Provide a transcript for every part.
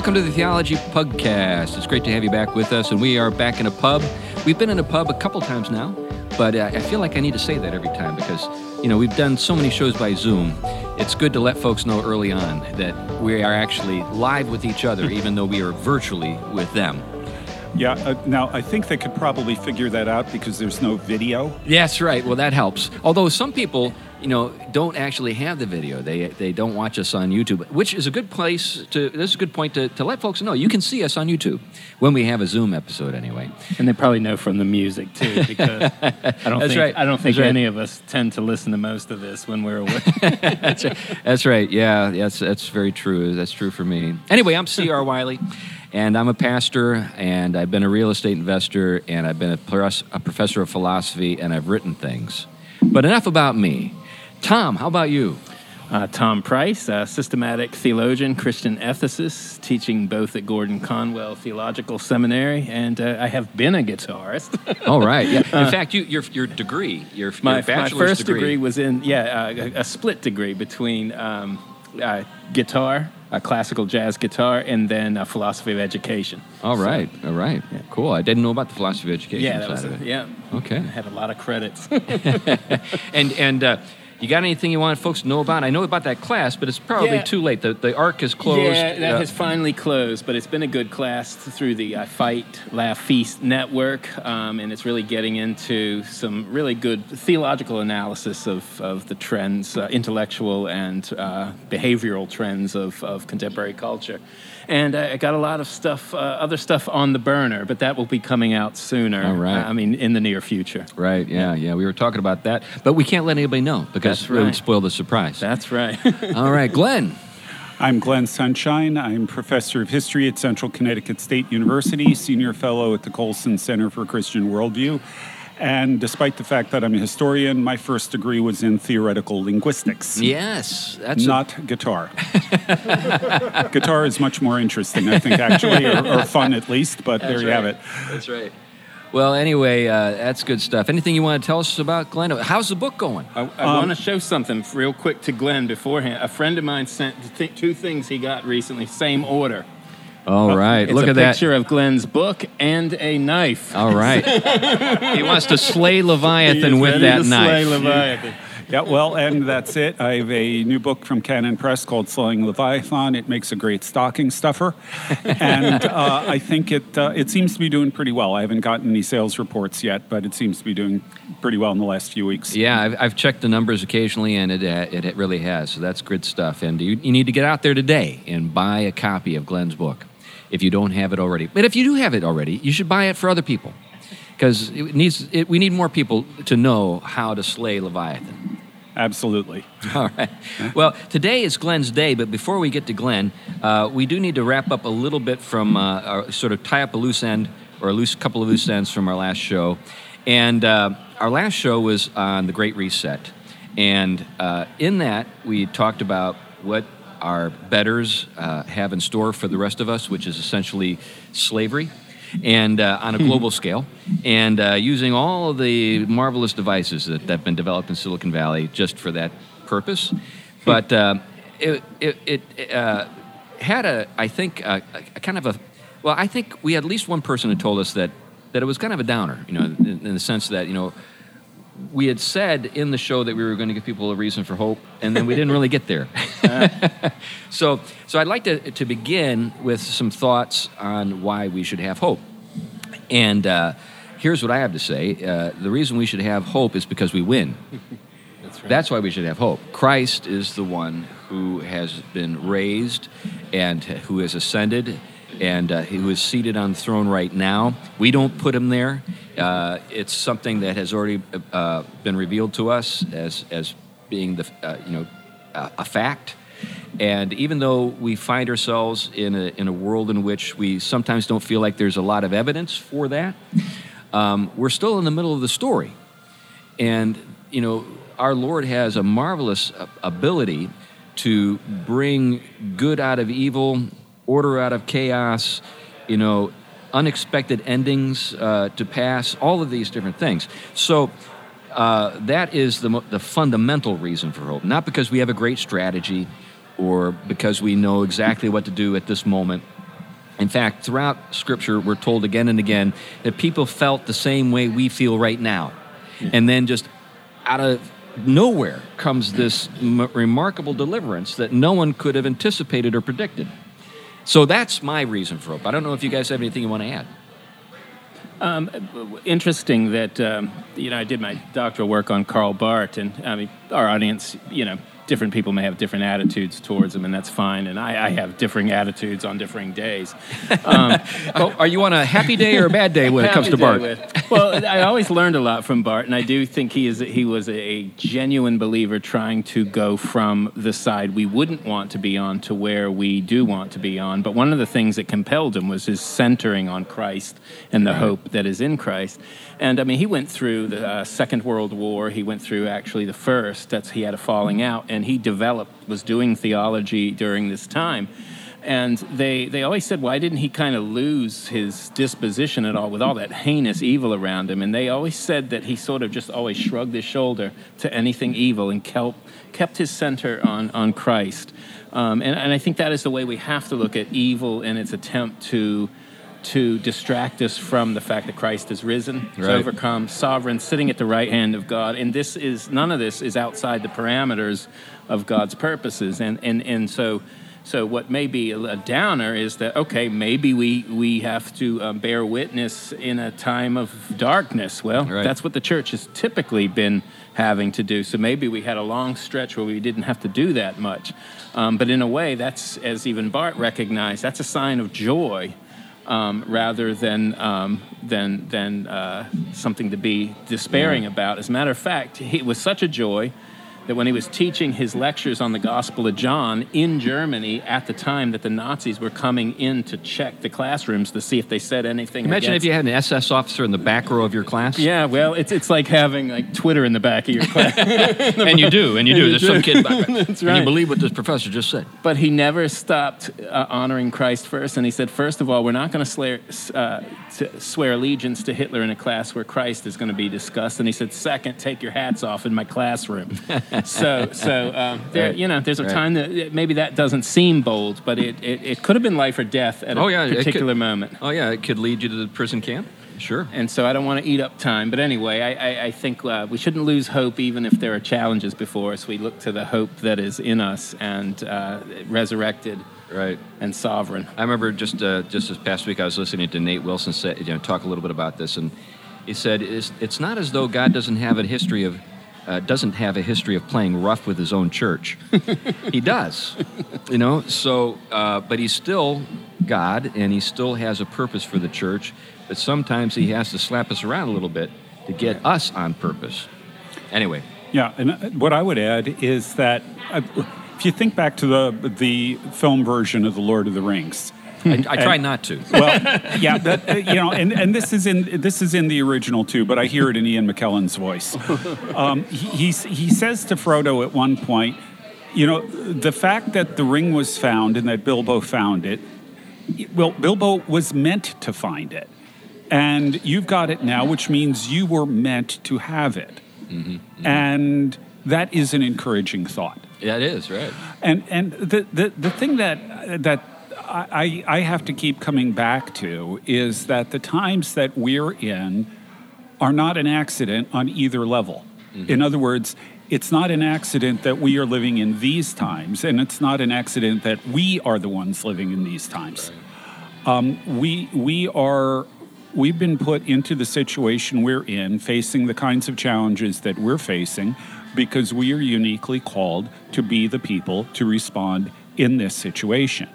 welcome to the Theology Pugcast. It's great to have you back with us, and we are back in a pub. We've been in a pub a couple times now, but uh, I feel like I need to say that every time because, you know, we've done so many shows by Zoom. It's good to let folks know early on that we are actually live with each other, even though we are virtually with them. Yeah, uh, now I think they could probably figure that out because there's no video. Yes, right. Well, that helps. Although some people, you know, don't actually have the video. They they don't watch us on YouTube, which is a good place to. This is a good point to, to let folks know you can see us on YouTube when we have a Zoom episode, anyway. And they probably know from the music too, because I don't That's think right. I don't think That's right. any of us tend to listen to most of this when we're away. that's, right. that's right. Yeah, that's that's very true. That's true for me. Anyway, I'm C.R. Wiley, and I'm a pastor, and I've been a real estate investor, and I've been a, a professor of philosophy, and I've written things. But enough about me. Tom, how about you? Uh, Tom Price, a systematic theologian, Christian ethicist, teaching both at Gordon Conwell Theological Seminary, and uh, I have been a guitarist. All right. Yeah. In fact, you, your your degree, your, my, your my bachelor's first degree. was in yeah uh, a, a split degree between um, uh, guitar, a classical jazz guitar, and then a philosophy of education. All right. All right. Cool. I didn't know about the philosophy of education Yeah, that was of a, it. yeah. Okay. I had a lot of credits. And and uh, you got anything you want folks to know about? I know about that class, but it's probably Yeah. too late. The the arc is closed. Yeah, that Uh, has finally closed, but it's been a good class through the uh, Fight, Laugh, Feast network, um, and it's really getting into some really good theological analysis of, of the trends, uh, intellectual and uh, behavioral trends of, of contemporary culture. And I got a lot of stuff, uh, other stuff on the burner, but that will be coming out sooner. All right. I mean, in the near future. Right. Yeah, yeah. We were talking about that, but we can't let anybody know because That's it would spoil the surprise. That's right. All right, Glenn. I'm Glenn Sunshine. I'm professor of history at Central Connecticut State University, senior fellow at the Colson Center for Christian Worldview. And despite the fact that I'm a historian, my first degree was in theoretical linguistics. Yes, that's a- Not guitar. guitar is much more interesting, I think, actually, or, or fun at least, but there That's you have it. That's right. Well, anyway, uh, that's good stuff. Anything you want to tell us about Glenn? How's the book going? I, I want to show something real quick to Glenn beforehand. A friend of mine sent th- two things he got recently, same order. All right, It's look at that. picture of Glenn's book and a knife. All right. he wants to slay Leviathan with ready that to slay knife. Leviathan. Yeah, well, and that's it. I have a new book from Canon Press called Slaying Leviathan. It makes a great stocking stuffer, and uh, I think it uh, it seems to be doing pretty well. I haven't gotten any sales reports yet, but it seems to be doing pretty well in the last few weeks. Yeah, I've, I've checked the numbers occasionally, and it, uh, it really has. So that's good stuff. And you, you need to get out there today and buy a copy of Glenn's book if you don't have it already. But if you do have it already, you should buy it for other people because it needs it, we need more people to know how to slay Leviathan. Absolutely. All right. Well, today is Glenn's day, but before we get to Glenn, uh, we do need to wrap up a little bit from uh, our, sort of tie up a loose end or a loose couple of loose ends from our last show. And uh, our last show was on the Great Reset. And uh, in that, we talked about what our betters uh, have in store for the rest of us, which is essentially slavery and uh, on a global scale, and uh, using all of the marvelous devices that, have been developed in Silicon Valley just for that purpose. But uh, it, it, it uh, had a, I think, a, a kind of a, well, I think we had at least one person who told us that, that it was kind of a downer, you know, in, in the sense that, you know, we had said in the show that we were going to give people a reason for hope, and then we didn't really get there. so, so I'd like to, to begin with some thoughts on why we should have hope. And uh, here's what I have to say uh, the reason we should have hope is because we win. That's right. That's why we should have hope. Christ is the one who has been raised and who has ascended and uh, who is seated on the throne right now. We don't put him there. Uh, it's something that has already uh, been revealed to us as, as being the, uh, you know, a, a fact. And even though we find ourselves in a, in a world in which we sometimes don't feel like there's a lot of evidence for that, um, we're still in the middle of the story. And, you know, our Lord has a marvelous uh, ability to bring good out of evil, order out of chaos, you know, unexpected endings uh, to pass, all of these different things. So uh, that is the, the fundamental reason for hope. Not because we have a great strategy or because we know exactly what to do at this moment, In fact, throughout Scripture, we're told again and again that people felt the same way we feel right now. And then just out of nowhere comes this m- remarkable deliverance that no one could have anticipated or predicted. So that's my reason for hope. I don't know if you guys have anything you want to add. interesting that um, you know I did my doctoral work on Karl Barth, and I mean our audience, you know, different people may have different attitudes towards them, and that's fine. And I, I have differing attitudes on differing days. Um, Oh, are you on a happy day or a bad day when it comes to Barth? with- well, I always learned a lot from Barth, and I do think he is he was a genuine believer trying to go from the side we wouldn't want to be on to where we do want to be on. But one of the things that compelled him was his centering on Christ and the hope that is in Christ. And I mean, he went through the uh, Second World War. He went through actually the first. That's he had a falling out, and he developed was doing theology during this time. And they, they always said, why didn't he kind of lose his disposition at all with all that heinous evil around him? And they always said that he sort of just always shrugged his shoulder to anything evil and kept, kept his center on, on Christ. Um, and, and I think that is the way we have to look at evil and its attempt to, to distract us from the fact that Christ has risen, Right. overcome, sovereign, sitting at the right hand of God. And this is, none of this is outside the parameters of God's purposes. And, and, and so, so what may be a, downer is that okay, maybe we we have to uh, bear witness in a time of darkness. Well, Right. that's what the church has typically been having to do. So maybe we had a long stretch where we didn't have to do that much. Um, but in a way, that's as even Barth recognized, that's a sign of joy. Um, rather than um, than than uh, something to be despairing about. As a matter of fact, it was such a joy that when he was teaching his lectures on the Gospel of John in Germany at the time that the Nazis were coming in to check the classrooms to see if they said anything. Imagine if you had an SS officer in the back row of your class. Yeah, well, it's it's like having like Twitter in the back of your class. and you do, and you do. you There's some do. kid. That's Can you believe what this professor just said? but he never stopped uh, honoring Christ first. And he said, first of all, we're not going uh, to swear allegiance to Hitler in a class where Christ is going to be discussed. And he said, second, take your hats off in my classroom. So, so um, there, Right. you know, there's a Right. time that maybe that doesn't seem bold, but it, it, it could have been life or death at a Oh, yeah, it could- particular moment. Oh yeah, it could lead you to the prison camp. Sure. And so I don't want to eat up time. But anyway, I, I, I think uh, we shouldn't lose hope even if there are challenges before us. We look to the hope that is in us and uh, resurrected Right. and sovereign. I remember just uh, just this past week I was listening to Nate Wilson say, you know, talk a little bit about this, and he said it's, it's not as though God doesn't have a history of uh, doesn't have a history of playing rough with His own church. he does, you know. So, uh, but He's still God, and He still has a purpose for the church. But sometimes He has to slap us around a little bit to get us on purpose. Anyway, Yeah, and uh, what I would add is that uh, if you think back to the the film version of the Lord of the Rings, I, I try not to. well, yeah, uh, you know, and, and this is in this is in the original too, but I hear it in Ian McKellen's voice. Um, he, he's, he says to Frodo at one point, you know, the fact that the ring was found and that Bilbo found it, well, Bilbo was meant to find it, and you've got it now, which means you were meant to have it, and that is an encouraging thought. Yeah, it is right. And and the the, the thing that that I, I have to keep coming back to is that the times that we're in are not an accident on either level. In other words, it's not an accident that we are living in these times, and it's not an accident that we are the ones living in these times. Um, we we are we've been put into the situation we're in, facing the kinds of challenges that we're facing, because we are uniquely called to be the people to respond in this situation.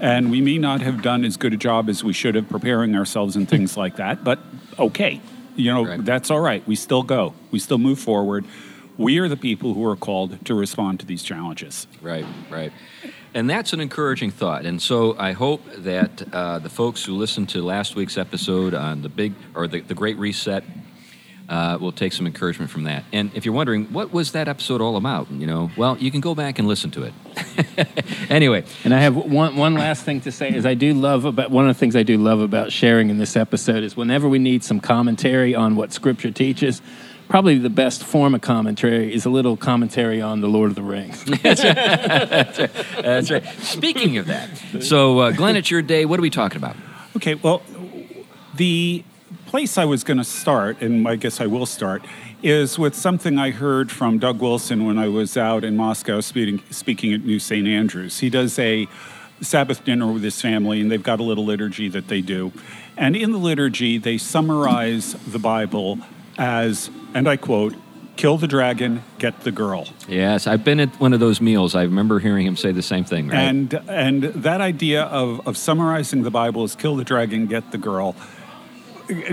And we may not have done as good a job as we should have preparing ourselves and things like that, but okay, you know Right. that's all right. We still go. We still move forward. We are the people who are called to respond to these challenges. Right, right. And that's an encouraging thought. And so I hope that uh, the folks who listened to last week's episode on the big or the, the Great Reset uh, will take some encouragement from that. And if you're wondering what was that episode all about, you know, well, you can go back and listen to it. anyway, And I have one, one last thing to say is I do love about one of the things I do love about sharing in this episode is whenever we need some commentary on what Scripture teaches, probably the best form of commentary is a little commentary on the Lord of the Rings. That's right. Speaking of that, so uh, Glenn, it's your day. What are we talking about? Okay, well, the place I was going to start, and I guess I will start, is with something I heard from Doug Wilson when I was out in Moscow speaking, speaking at New St. Andrews. He does a Sabbath dinner with his family, and they've got a little liturgy that they do. And in the liturgy, they summarize the Bible as, and I quote, kill the dragon, get the girl. Yes, I've been at one of those meals. I remember hearing him say the same thing. Right? And and that idea of, of summarizing the Bible as kill the dragon, get the girl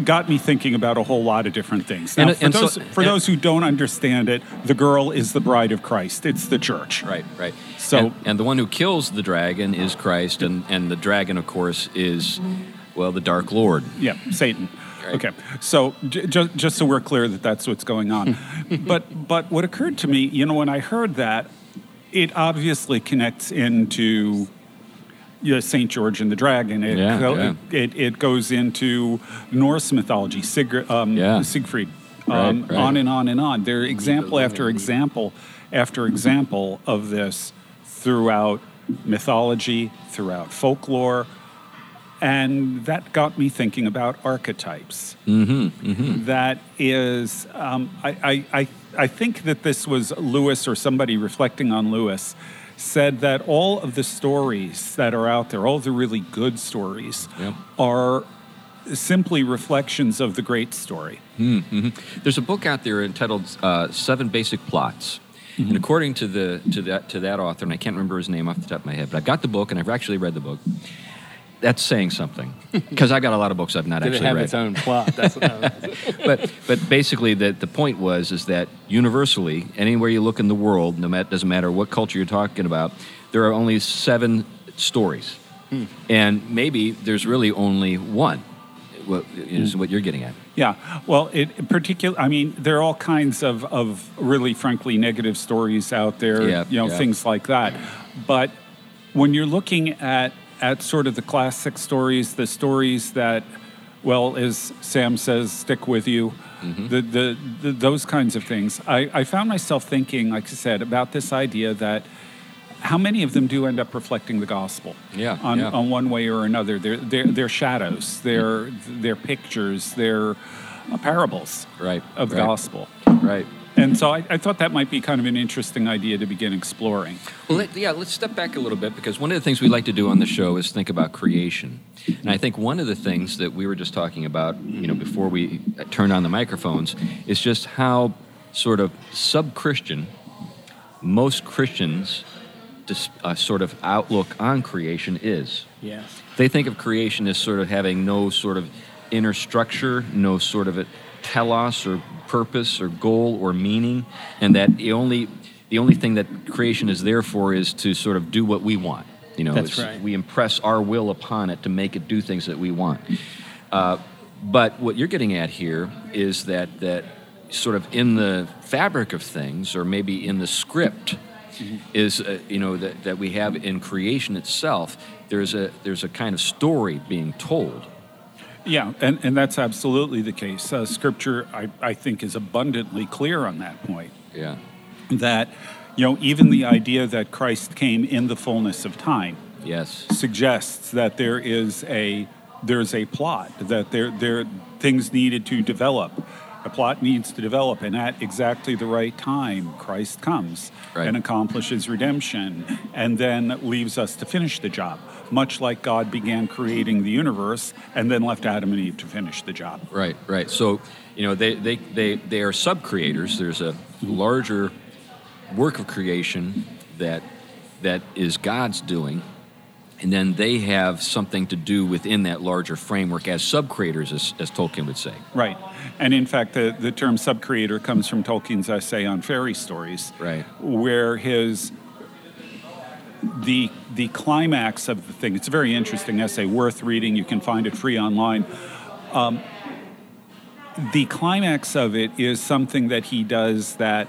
got me thinking about a whole lot of different things. Now, And- for, and so- those, for and- those who don't understand it, the girl is the bride of Christ. It's the church. Right, right. So- and, and the one who kills the dragon is Christ, and, and the dragon, of course, is well the Dark Lord. Yeah, Satan. Right. Okay, so j- just just so we're clear that that's what's going on, but but what occurred to me, you know, when I heard that, it obviously connects into you Saint George and the Dragon. It, Yeah, go- yeah. It, it goes into Norse mythology, Sig- um, Yeah. Siegfried, um, right. on and on and on. There are example after example after example of this throughout mythology, throughout folklore, and that got me thinking about archetypes. That is, um, I, I, I, I think that this was Lewis or somebody reflecting on Lewis said that all of the stories that are out there, all the really good stories, are simply reflections of the great story. Hmm, hmm. There's a book out there entitled uh, Seven Basic Plots. Mm-hmm. And according to the to that to that author, and I can't remember his name off the top of my head, but I've got the book and I've actually read the book. That's saying something because I got a lot of books I've not Did it actually have read. its own plot? That's but but basically the, the point was is that universally anywhere you look in the world no matter doesn't matter what culture you're talking about there are only seven stories hmm. and maybe there's really only one what is hmm. what you're getting at Yeah, well, it particular. I mean, there are all kinds of, of really, frankly, negative stories out there. Yeah, you know, yeah. things like that. But when you're looking at at sort of the classic stories, the stories that, well, as Sam says, stick with you, Mm-hmm. the, the, the those kinds of things. I, I found myself thinking, like I said, about this idea that how many of them do end up reflecting the gospel Yeah, on, yeah. on one way or another they're, they're, they're shadows they're, they're pictures they're parables Right, of the right. gospel right and so I, I thought that might be kind of an interesting idea to begin exploring Well, let, yeah, let's step back a little bit because one of the things we like to do on the show is think about creation. And I think one of the things that we were just talking about, you know, before we turned on the microphones, is just how sort of sub Christian most Christians' dis, uh, sort of outlook on creation is. yes. They think of creation as sort of having no sort of inner structure, no sort of a telos or purpose or goal or meaning, and that the only the only thing that creation is there for is to sort of do what we want. You know, That's right. we impress our will upon it to make it do things that we want. Uh, but what you're getting at here is that that sort of in the fabric of things, or maybe in the script, is uh, you know that, that we have in creation itself. There's a there's a kind of story being told. Yeah and, and that's absolutely the case uh, scripture I, I think is abundantly clear on that point Yeah. that you know even the idea that christ came in the fullness of time Yes. suggests that there is a there's a plot that there there things needed to develop a plot needs to develop and at exactly the right time christ comes Right. and accomplishes redemption and then leaves us to finish the job much like god began creating the universe and then left adam and eve to finish the job Right. Right. So you know they they they, they are sub creators. There's a larger work of creation that that is God's doing. And then they have something to do within that larger framework as sub creators, as, as Tolkien would say. right and in fact the, the term sub-creator comes from tolkien's essay on fairy stories Right. where his the the climax of the thing it's a very interesting essay worth reading you can find it free online. Um, the climax of it is something that he does that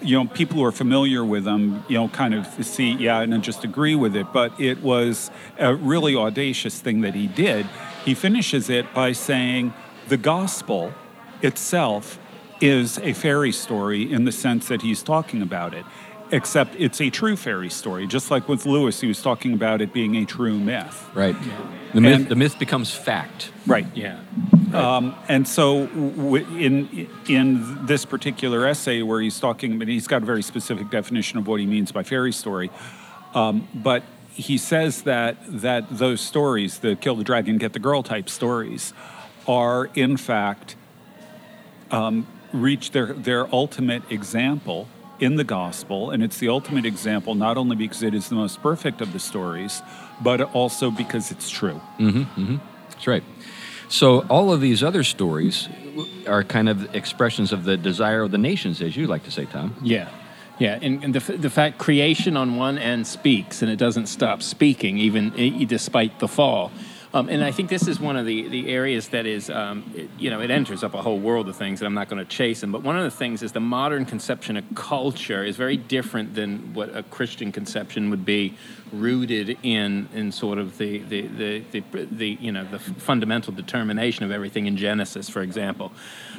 you know people who are familiar with him you know kind of see yeah and just agree with it. But it was a really audacious thing that he did. He finishes it by saying the gospel itself is a fairy story in the sense that he's talking about it, except it's a true fairy story. Just like with Lewis, he was talking about it being a true myth. Right. The myth, And- the myth becomes fact. Right. Yeah. Um, and so, w- in in this particular essay, where he's talking, but he's got a very specific definition of what he means by fairy story. Um, but he says that that those stories, the kill the dragon, get the girl type stories, are in fact um, reach their their ultimate example in the gospel, and it's the ultimate example not only because it is the most perfect of the stories, but also because it's true. Mm-hmm, mm-hmm. That's right. So all of these other stories are kind of expressions of the desire of the nations, as you like to say, Tom. Yeah. Yeah, and, and the, the fact creation on one end speaks and it doesn't stop speaking even eh, despite the fall. Um, and I think this is one of the, the areas that is, um, it, you know, it enters up a whole world of things that I'm not going to chase them. But one of the things is the modern conception of culture is very different than what a Christian conception would be, rooted in in sort of the the, the, the, the you know the fundamental determination of everything in Genesis, for example,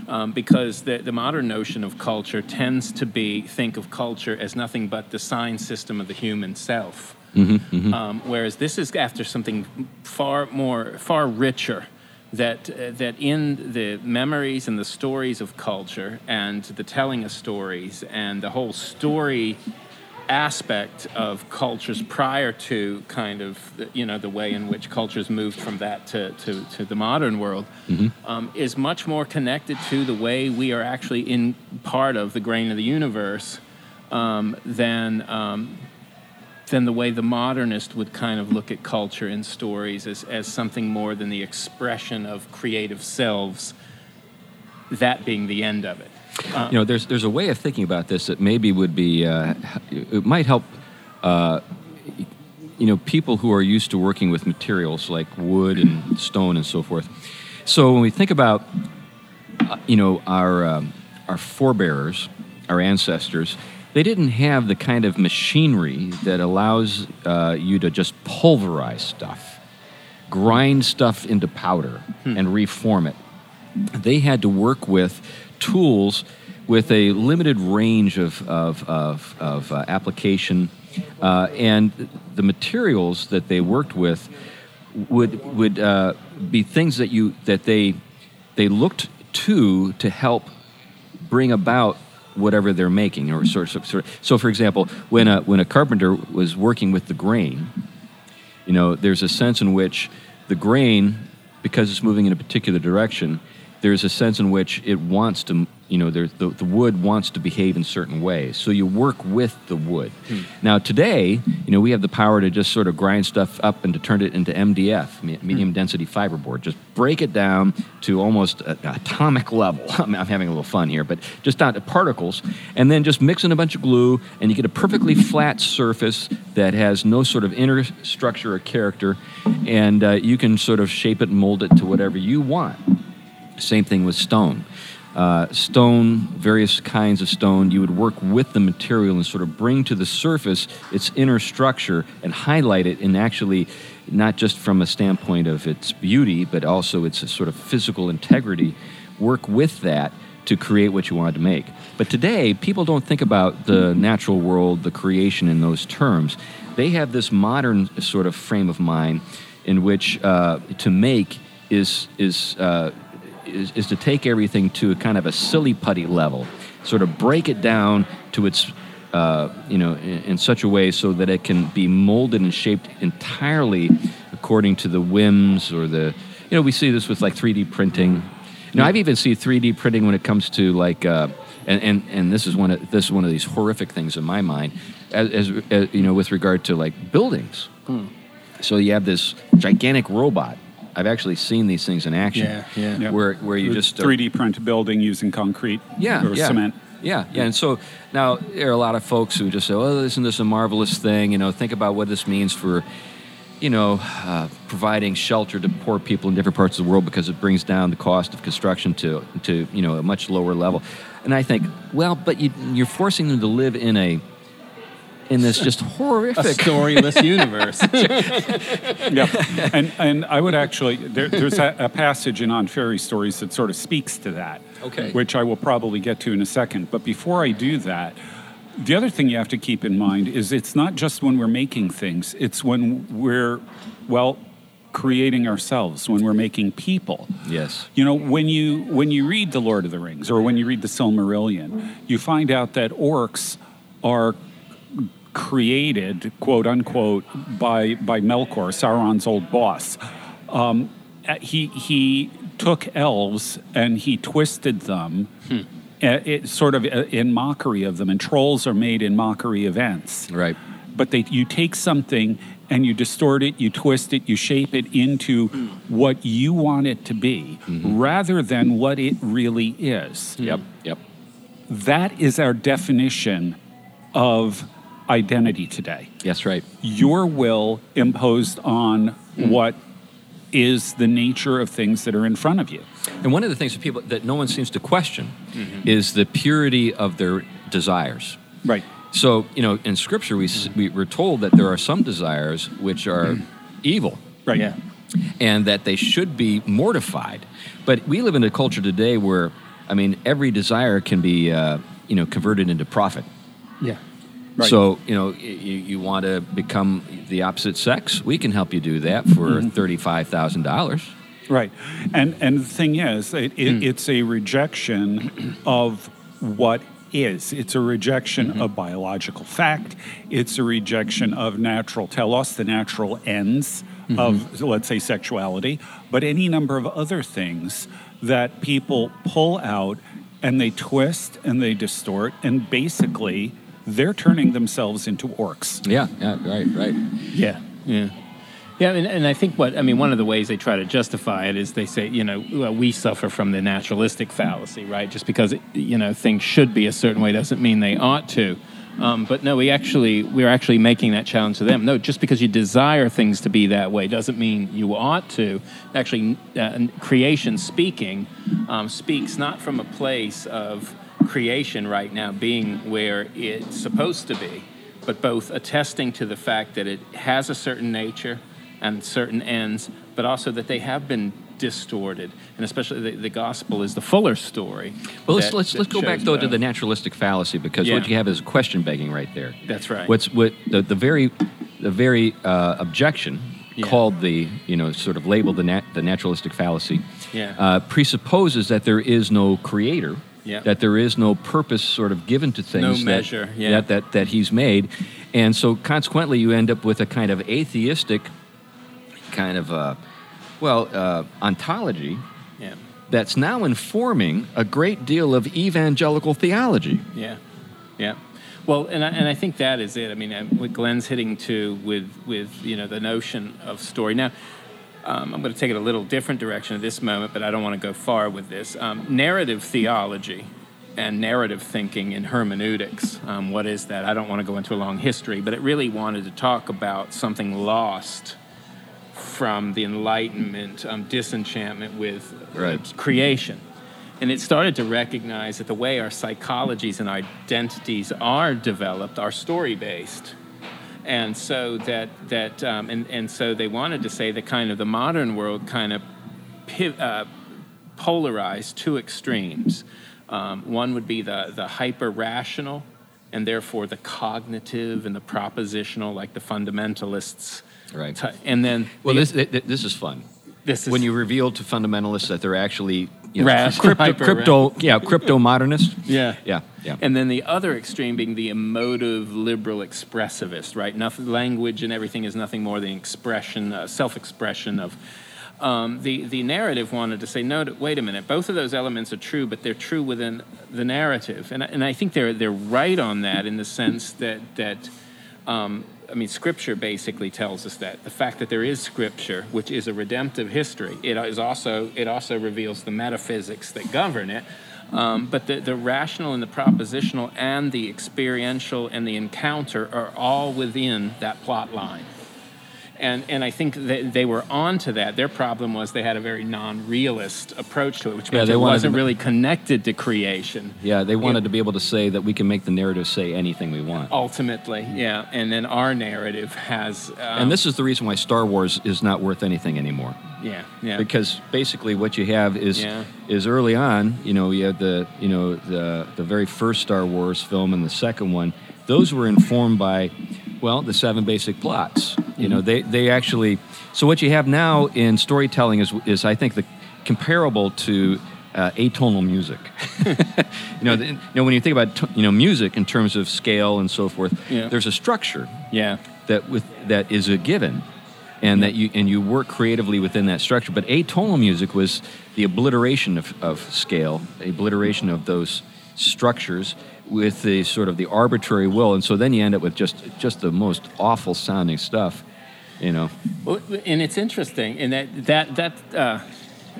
um, because the, the modern notion of culture tends to be think of culture as nothing but the sign system of the human self. Um, whereas this is after something far more, far richer. That uh, that in the memories and the stories of culture and the telling of stories and the whole story aspect of cultures prior to kind of the, you know the way in which cultures moved from that to, to, to the modern world um, is much more connected to the way we are actually in part of the grain of the universe um, than um, than the way the modernist would kind of look at culture and stories as, as something more than the expression of creative selves, that being the end of it. you know, there's there's a way of thinking about this that maybe would be uh, it might help. Uh, you know, people who are used to working with materials like wood and stone and so forth. So when we think about, uh, you know, our um, our forebears, our ancestors, they didn't have the kind of machinery that allows uh, you to just pulverize stuff, grind stuff into powder, and reform it they had to work with tools with a limited range of, of, of, of uh, application. Uh, and the materials that they worked with would, would uh, be things that, you, that they, they looked to to help bring about whatever they're making. Or sort of, sort of, so, for example, when a, when a carpenter was working with the grain, you know, there's a sense in which the grain, because it's moving in a particular direction, there's a sense in which it wants to, you know, there, the, the wood wants to behave in certain ways. So you work with the wood. Now, today, you know, we have the power to just sort of grind stuff up and to turn it into MDF, me- medium density fiberboard. Just break it down to almost a, a atomic level. I'm, I'm having a little fun here, but just down to particles, and then just mix in a bunch of glue, and you get a perfectly flat surface that has no sort of inner structure or character, and uh, you can sort of shape it and mold it to whatever you want. Same thing with stone. Uh, stone, various kinds of stone, you would work with the material and sort of bring to the surface its inner structure and highlight it and actually not just from a standpoint of its beauty, but also its sort of physical integrity, work with that to create what you wanted to make. But today, people don't think about the natural world, the creation in those terms. They have this modern sort of frame of mind in which uh, to make is is, uh, is is to take everything to a kind of a silly putty level, sort of break it down to its uh, you know in, in such a way so that it can be molded and shaped entirely according to the whims or the you know we see this with like 3D printing. You know, I've even seen 3D printing when it comes to like, uh, and, and and this is one of this is one of these horrific things in my mind, as, as, as you know, with regard to like buildings. So you have this gigantic robot. I've actually seen these things in action. Yeah, yeah. Yeah. Where where you The just uh, 3D print a building using concrete yeah, or yeah. cement. Yeah, yeah. And so now there are a lot of folks who just say, "Oh, isn't this a marvelous thing?" You know, think about what this means for, you know, uh, providing shelter to poor people in different parts of the world because it brings down the cost of construction to to you know a much lower level. And I think, well, but you, you're forcing them to live in a in this just horrific A storyless universe. yeah, and and I would actually there, there's a, a passage in On Fairy Stories that sort of speaks to that. Okay. Which I will probably get to in a second. But before I do that, the other thing you have to keep in mind is it's not just when we're making things; it's when we're well creating ourselves, when we're making people. Yes. You know, when you when you read The Lord of the Rings or when you read the Silmarillion, you find out that orcs are created, quote unquote, by by Melkor, Sauron's old boss. Um, uh, he he took elves and he twisted them. uh, It, sort of uh, in mockery of them, and trolls are made in mockery of Ents Right. but they you take something and you distort it, you twist it, you shape it into what you want it to be, rather than what it really is. Yep. Yep. That is our definition of identity today. Yes. Right. Your will imposed on what is the nature of things that are in front of you. And one of the things that people that no one seems to question is the purity of their desires. Right. So you know, in Scripture, we s we we're told that there are some desires which are evil, Right. yeah. and that they should be mortified. But we live in a culture today where, I mean, every desire can be uh, you know converted into profit. Yeah. Right. So you know, you, you want to become the opposite sex, we can help you do that for mm-hmm. thirty-five thousand dollars. Right, and and the thing is, it, it, mm. it's a rejection of what is. It's a rejection mm-hmm. of biological fact. It's a rejection of natural telos, the natural ends mm-hmm. of, let's say, sexuality, but any number of other things that people pull out and they twist and they distort, and basically they're turning themselves into orcs. Yeah. Yeah. Right. Right. Yeah, yeah, yeah. And, and I think what I mean, one of the ways they try to justify it is they say, you know, well, we suffer from the naturalistic fallacy, right? Just because you know things should be a certain way doesn't mean they ought to. Um, but no, we actually we're actually making that challenge to them. No, just because you desire things to be that way doesn't mean you ought to. Actually, uh, creation speaking um, speaks not from a place of creation right now being where it's supposed to be, but both attesting to the fact that it has a certain nature and certain ends, but also that they have been distorted, and especially the, the gospel is the fuller story. Well, let's that- let's, that let's go back though to the naturalistic fallacy because Yeah. what you have is question begging right there. That's right. What's what the, the very the very uh, objection Yeah. called the you know sort of labeled the nat- the naturalistic fallacy Yeah. uh, presupposes that there is no creator. Yeah. That there is no purpose sort of given to things that- measure, yeah. that, that that he's made, and so consequently you end up with a kind of atheistic kind of uh, well uh, ontology yeah, that's now informing a great deal of evangelical theology. yeah, yeah. Well, and I, and I think that is it. I mean, uh, what Glenn's hitting to with with you know the notion of story. Now, um, I'm going to take it a little different direction at this moment, but I don't want to go far with this. Um, narrative theology and narrative thinking in hermeneutics. Um, what is that? I don't want to go into a long history, but it really wanted to talk about something lost from the Enlightenment um, disenchantment with Right. creation. And it started to recognize that the way our psychologies and identities are developed are story based. And so that, that um, and, and so they wanted to say that kind of the modern world kind of piv- uh, polarized two extremes. Um, one would be the, the hyper rational, and therefore the cognitive and the propositional, like the fundamentalists. Right. ty- And then Well, the- this th- th- this is fun. this is when you reveal to fundamentalists that they're actually you know, Rational, crypto, hyper- crypto, yeah, crypto modernist. Yeah. yeah, yeah. And then the other extreme being the emotive liberal expressivist, right? Nothing, language and everything is nothing more than expression, uh, self-expression of. Um, the the narrative wanted to say no. Wait a minute. Both of those elements are true, but they're true within the narrative, and I- and I think they're they're right on that in the sense that that. Um, I mean, Scripture basically tells us that the fact that there is Scripture, which is a redemptive history, it is also it also reveals the metaphysics that govern it. Um, but the, the rational and the propositional and the experiential and the encounter are all within that plot line. And, and I think that they were onto that. Their problem was they had a very non-realist approach to it, which Yeah, they it wasn't to- really connected to creation. Yeah, they wanted to be able to say that we can make the narrative say anything we want. Ultimately, yeah. And then our narrative has. Um, and this is the reason why Star Wars is not worth anything anymore. yeah, yeah. Because basically, what you have is Yeah. is early on. You know, you had the you know the the very first Star Wars film and the second one. Those were informed by, well, the seven basic plots. You know, they they actually. So what you have now in storytelling is is I think the comparable to uh, atonal music. you know, the, you know when you think about t- you know music in terms of scale and so forth, Yeah. there's a structure yeah. that with that is a given and that you and you work creatively within that structure but atonal music was the obliteration of, of scale obliteration of those structures with the sort of the arbitrary will and so then you end up with just just the most awful sounding stuff you know Well, and it's interesting in that that that uh,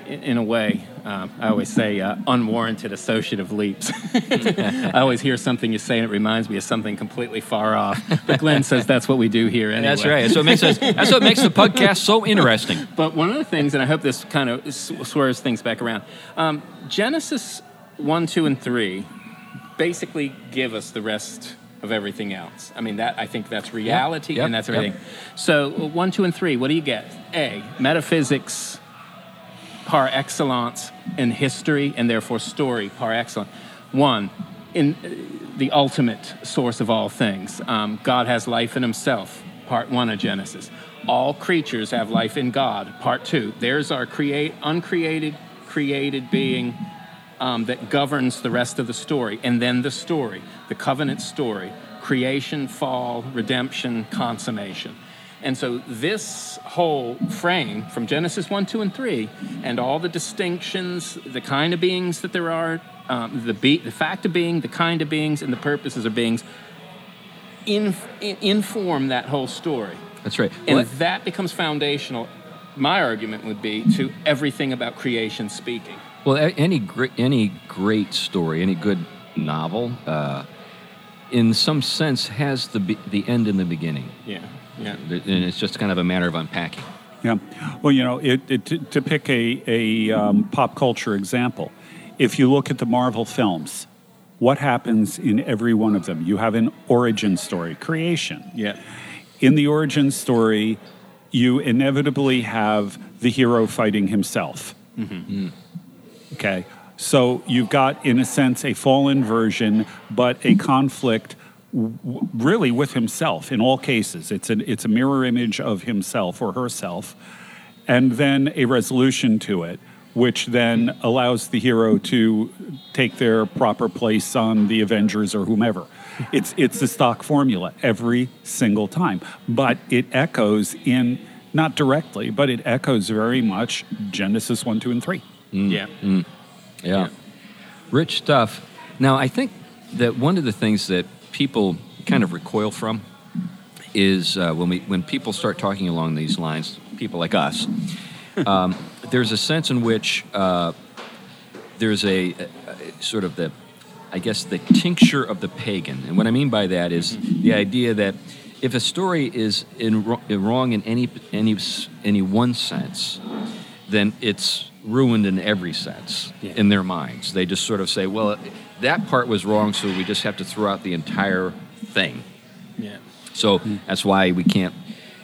in a way, um, I always say uh, unwarranted associative leaps. I always hear something you say and it reminds me of something completely far off. But Glenn says that's what we do here anyway. that's right so it makes us that's what makes the podcast so interesting But one of the things, and I hope this kind of swerves things back around, um, Genesis 1, 2, and 3 basically give us the rest of everything else. I mean, that I think that's reality Yep. and that's Yep. everything. So, 1, 2, and 3, what do you get? A, metaphysics par excellence in history and therefore story par excellence. One, in uh, the ultimate source of all things, um, God has life in himself, part one of Genesis. All creatures have life in God, part two. There's our create, uncreated, created being um, that governs the rest of the story. And then the story, the covenant story creation, fall, redemption, consummation. And so this whole frame from Genesis 1, 2, and 3, and all the distinctions, the kind of beings that there are, um, the, be- the fact of being, the kind of beings, and the purposes of beings, in- in- inform that whole story. that's right And Well, that becomes foundational, my argument would be, to everything about creation speaking. Well, any great, any great story, any good novel, uh, in some sense, has the be- the end in the beginning, Yeah, yeah. and it's just kind of a matter of unpacking. Yeah. Well, you know, it, it, to, to pick a, a um, pop culture example, if you look at the Marvel films, what happens in every one of them? You have an origin story, creation. Yeah. In the origin story, you inevitably have the hero fighting himself. Okay. So you've got, in a sense, a fallen version, but a conflict w- really with himself in all cases. It's, an, it's a mirror image of himself or herself, and then a resolution to it, which then allows the hero to take their proper place on the Avengers or whomever. It's, it's the stock formula every single time, but it echoes in, not directly, but it echoes very much Genesis 1, 2, and 3. Yeah. Yeah. Yeah. Rich stuff. Now, I think that one of the things that people kind of recoil from is uh, when we when people start talking along these lines, people like us, um, there's a sense in which uh, there's a, a- a sort of the, I guess, the tincture of the pagan. And what I mean by that is the idea that if a story is in, wro- wrong in any any any one sense, then it's ruined in every sense Yeah. in their minds. They just sort of say, well, that part was wrong, so we just have to throw out the entire thing. Yeah. So that's why we can't,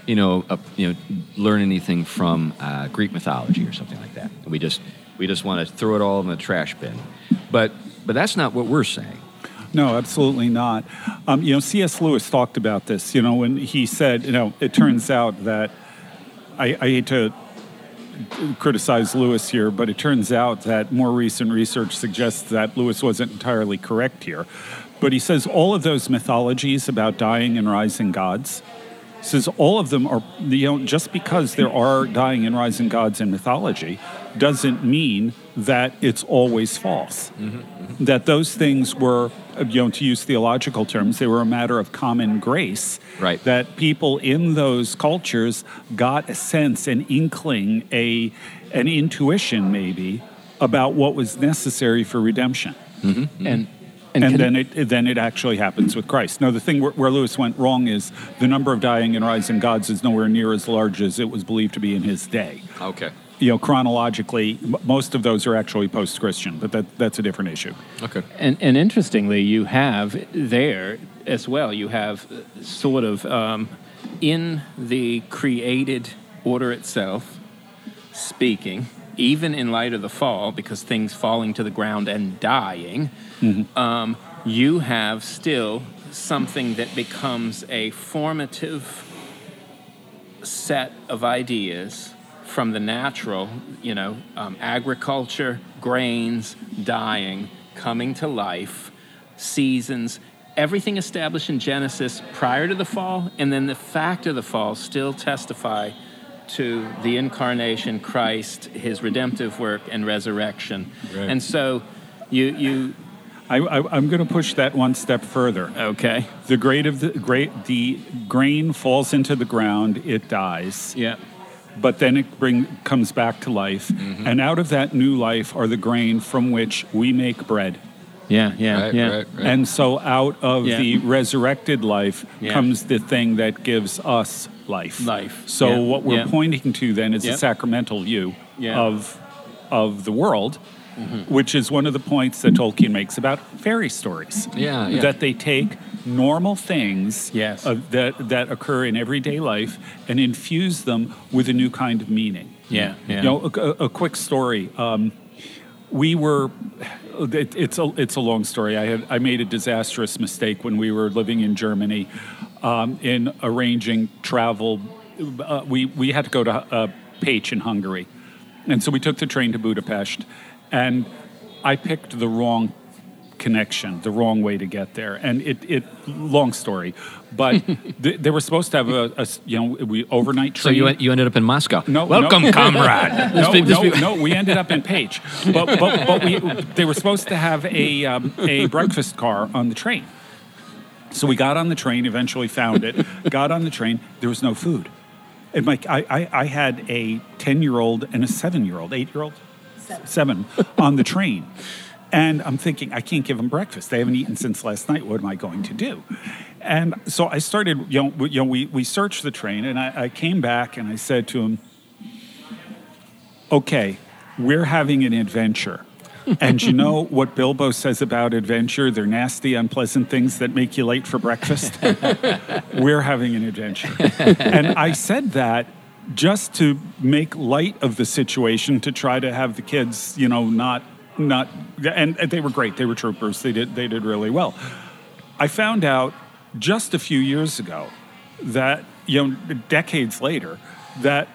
you know, uh, you know, learn anything from uh, Greek mythology or something like that. We just we just want to throw it all in the trash bin. But but that's not what we're saying. No, absolutely not. Um, you know, C.S. Lewis talked about this. You know, when he said, you know, it turns out that I, I hate to criticize Lewis here, but it turns out that more recent research suggests that Lewis wasn't entirely correct here. But he says all of those mythologies about dying and rising gods, says all of them are, you know, just because there are dying and rising gods in mythology doesn't mean that it's always false. That those things were, uh, you know, to use theological terms, they were a matter of common grace. Right. That people in those cultures got a sense, an inkling, a, an intuition maybe about what was necessary for redemption. And And, can- then it then it actually happens with Christ. Now the thing where, where Lewis went wrong is the number of dying and rising gods is nowhere near as large as it was believed to be in his day. Okay. You know, chronologically, most of those are actually post-Christian, but that that's a different issue. Okay. And, and interestingly, you have there as well, you have uh, sort of um, in the created order itself, speaking, even in light of the fall, because things falling to the ground and dying, um, you have still something that becomes a formative set of ideas from the natural, you know, um, agriculture, grains, dying, coming to life, seasons, everything established in Genesis prior to the fall, and then the fact of the fall still testify to the incarnation, Christ, his redemptive work, and resurrection. Right. And so you, you, I, I, I'm going to push that one step further. okay. The the great the grain falls into the ground, it dies. Yeah. But then it bring comes back to life, Mm-hmm. and out of that new life are the grain from which we make bread. Yeah, yeah, Right, yeah. right, right. And so out of Yeah. the resurrected life Yeah. comes the thing that gives us life. Life. So Yeah. what we're Yeah. pointing to then is Yep. a sacramental view Yeah. Of of the world, which is one of the points that Tolkien makes about fairy stories. Yeah, yeah. That they take normal things Yes. of- that that occur in everyday life and infuse them with a new kind of meaning. Yeah, yeah. You know, a, a quick story. Um, we were. It, it's a it's a long story. I had I made a disastrous mistake when we were living in Germany, um, in arranging travel. Uh, we we had to go to uh, in Hungary, and so we took the train to Budapest, and I picked the wrong connection, the wrong way to get there, and it it long story, but th- they were supposed to have a, you know we overnight train. So you, you ended up in Moscow. No, Welcome, no. comrade. No, be- no, be- no. We ended up in Page, but but, but we they were supposed to have a um, a breakfast car on the train. So we got on the train. Eventually found it. Got on the train. There was no food. And Mike, I, I, I had a ten year old and a seven year old, eight year old, seven on the train. And I'm thinking, I can't give them breakfast. They haven't eaten since last night. What am I going to do? And so I started, you know, we, you know, we, we searched the train, and I, I came back and I said to him, okay, we're having an adventure. And you know what Bilbo says about adventure? They're nasty, unpleasant things that make you late for breakfast. we're having an adventure. And I said that just to make light of the situation, to try to have the kids, you know, not not and they were great. They were troopers. They did they did really well. I found out just a few years ago that you know decades later that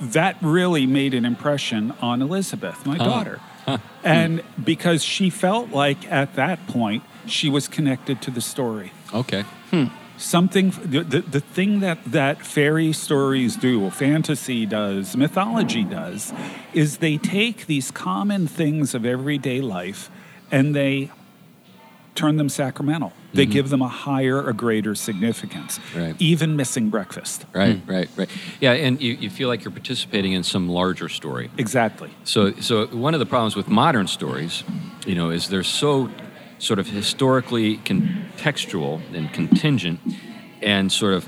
that really made an impression on Elizabeth, my daughter. Hmm. And because she felt like at that point she was connected to the story. okay. Hmm. Something, the, the, the thing that, that fairy stories do, fantasy does, mythology does, is they take these common things of everyday life and they turn them sacramental. They mm-hmm. give them a higher, a greater significance. Right. Even missing breakfast. Right, hmm. right, right. Yeah, and you, you feel like you're participating in some larger story. Exactly. So, so one of the problems with modern stories, you know, is they're so sort of historically contextual and contingent, and sort of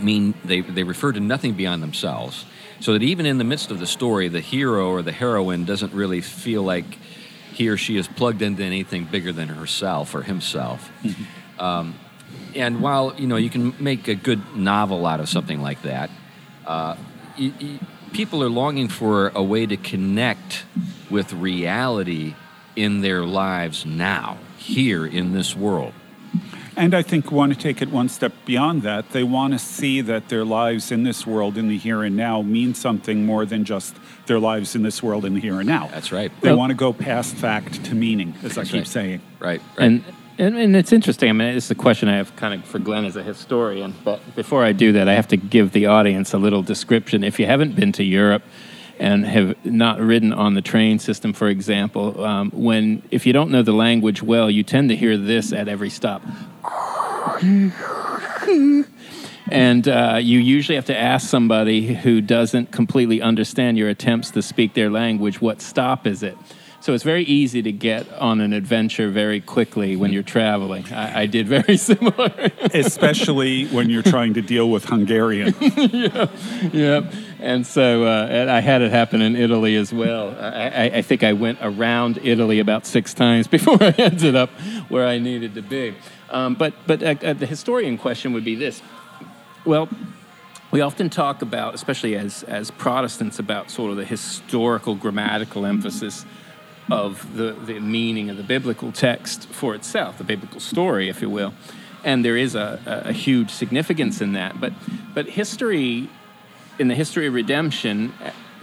mean they they refer to nothing beyond themselves. So that even in the midst of the story, the hero or the heroine doesn't really feel like he or she is plugged into anything bigger than herself or himself. Um, and while you know you can make a good novel out of something like that, uh, y- y- people are longing for a way to connect with reality in their lives now, here in this world. And I think want to take it one step beyond that. They want to see that their lives in this world, in the here and now, mean something more than just their lives in this world in the here and now. That's right. They Well- want to go past fact to meaning, as I keep right. saying. Right, right. And, and and it's interesting. I mean, it's a question I have kind of for Glenn as a historian. But before I do that, I have to give the audience a little description. If you haven't been to Europe and have not ridden on the train system, for example, um, when if you don't know the language well, you tend to hear this at every stop. And uh, you usually have to ask somebody who doesn't completely understand your attempts to speak their language, what stop is it? So it's very easy to get on an adventure very quickly when you're traveling. I, I did very similar. Especially when you're trying to deal with Hungarian. yeah, yeah. And so uh, and I had it happen in Italy as well. I, I, I think I went around Italy about six times before I ended up where I needed to be. Um, but but uh, uh, the historian question would be this. Well, we often talk about, especially as, as Protestants, about sort of the historical grammatical emphasis of the, the meaning of the biblical text for itself, the biblical story, if you will. And there is a, a, a huge significance in that. But, but history, in the history of redemption,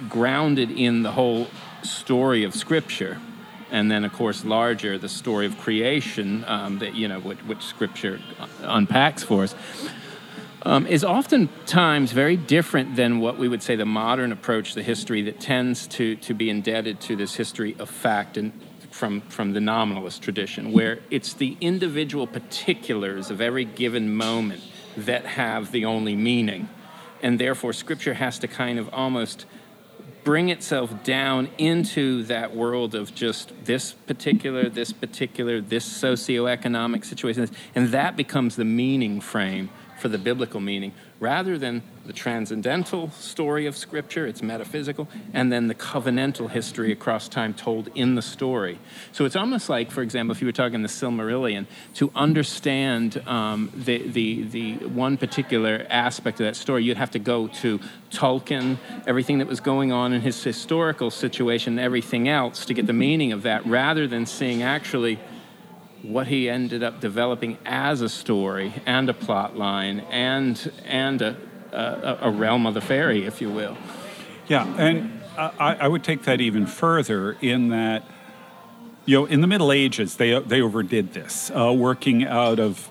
grounded in the whole story of Scripture, and then, of course, larger, the story of creation um, that, you know, which, which Scripture unpacks for us um, is oftentimes very different than what we would say the modern approach to history that tends to, to be indebted to this history of fact and from, from the nominalist tradition, where it's the individual particulars of every given moment that have the only meaning. And therefore, Scripture has to kind of almost bring itself down into that world of just this particular, this particular, this socioeconomic situation. And that becomes the meaning frame for the biblical meaning rather than the transcendental story of Scripture, it's metaphysical, and then the covenantal history across time told in the story. So it's almost like, for example, if you were talking the Silmarillion, to understand um, the, the, the one particular aspect of that story, you'd have to go to Tolkien, everything that was going on in his historical situation, everything else to get the meaning of that, rather than seeing actually what he ended up developing as a story and a plot line and and a, a, a realm of the fairy, if you will. Yeah, and I, I, would take that even further in that, you know, in the Middle Ages, they they overdid this, uh, working out of.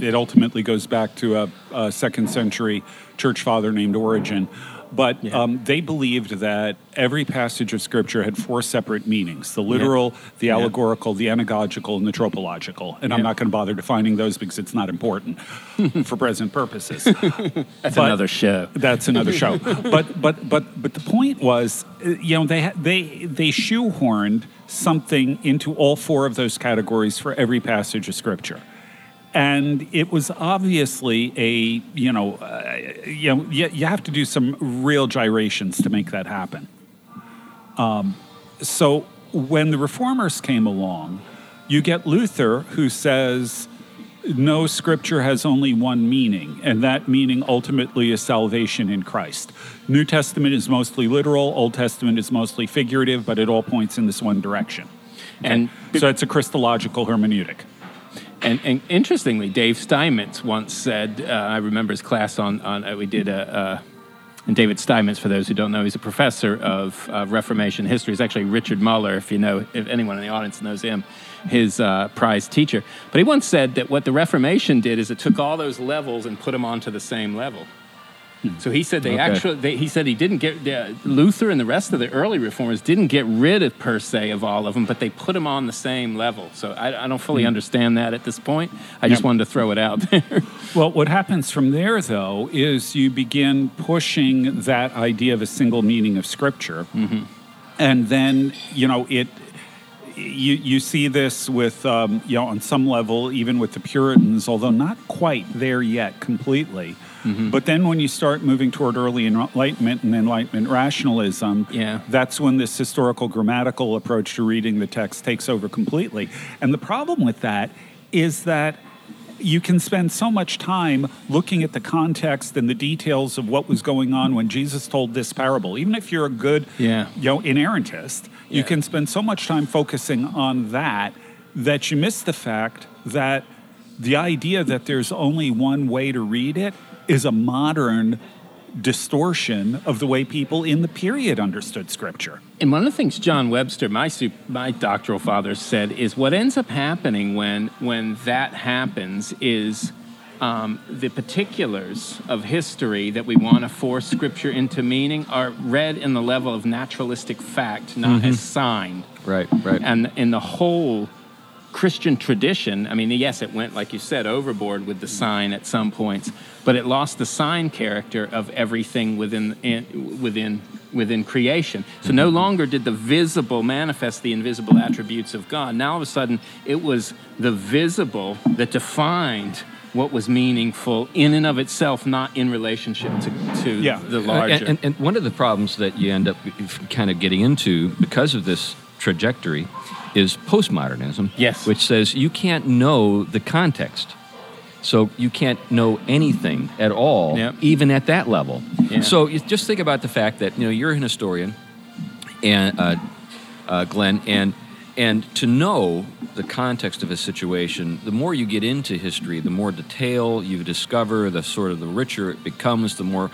It ultimately goes back to a, a second century church father named Origen but yeah. um, they believed that every passage of Scripture had four separate meanings the literal, yeah. the allegorical, the anagogical, and the tropological. And I'm not going to bother defining those because it's not important for present purposes. that's but another show. That's another show. but, but, but, but the point was, uh, you know, they, they, they shoehorned something into all four of those categories for every passage of Scripture and it was obviously a you know uh, you know you, you, have to do some real gyrations to make that happen. Um, so when the reformers came along you get luther who says no scripture has only one meaning and that meaning ultimately is salvation in christ. New testament is mostly literal old testament is mostly figurative but it all points in this one direction. And so it's a christological hermeneutic and, and, interestingly, Dave Steinmetz once said, uh, I remember his class on, on uh, we did a, uh, and David Steinmetz, for those who don't know, he's a professor of uh, Reformation history. He's actually Richard Muller, if you know, if anyone in the audience knows him, his uh, prize teacher. But he once said that what the Reformation did is it took all those levels and put them onto the same level. So he said they okay. actually, they, he said he didn't get, uh, Luther and the rest of the early reformers didn't get rid of per se of all of them, but they put them on the same level. So I, I don't fully mm. understand that at this point. I just wanted to throw it out there. well, what happens from there, though, is you begin pushing that idea of a single meaning of Scripture. Mm-hmm. And then, you know, it, you, you see this with, um, you know, on some level, even with the Puritans, although not quite there yet completely. Mm-hmm. But then when you start moving toward early Enlightenment and Enlightenment rationalism, yeah. that's when this historical grammatical approach to reading the text takes over completely. And the problem with that is that you can spend so much time looking at the context and the details of what was going on when Jesus told this parable. Even if you're a good, yeah. you know, inerrantist, yeah. you can spend so much time focusing on that that you miss the fact that the idea that there's only one way to read it is a modern distortion of the way people in the period understood scripture. And one of the things John Webster, my my doctoral father, said is what ends up happening when when that happens is um, the particulars of history that we want to force scripture into meaning are read in the level of naturalistic fact, not mm-hmm. as sign. Right, right. And in the whole Christian tradition, I mean, yes, it went, like you said, overboard with the sign at some points, but it lost the sign character of everything within in, within within creation. So no mm-hmm. longer did the visible manifest the invisible attributes of God. Now all of a sudden it was the visible that defined what was meaningful in and of itself, not in relationship to, to Yeah. the larger. And, and, and one of the problems that you end up kind of getting into because of this trajectory is postmodernism, Yes. which says you can't know the context. So you can't know anything at all, Yep. even at that level. Yeah. So you just think about the fact that you know you're an historian, and uh, uh, Glenn, and and to know the context of a situation, the more you get into history, the more detail you discover, the sort of the richer it becomes, the more,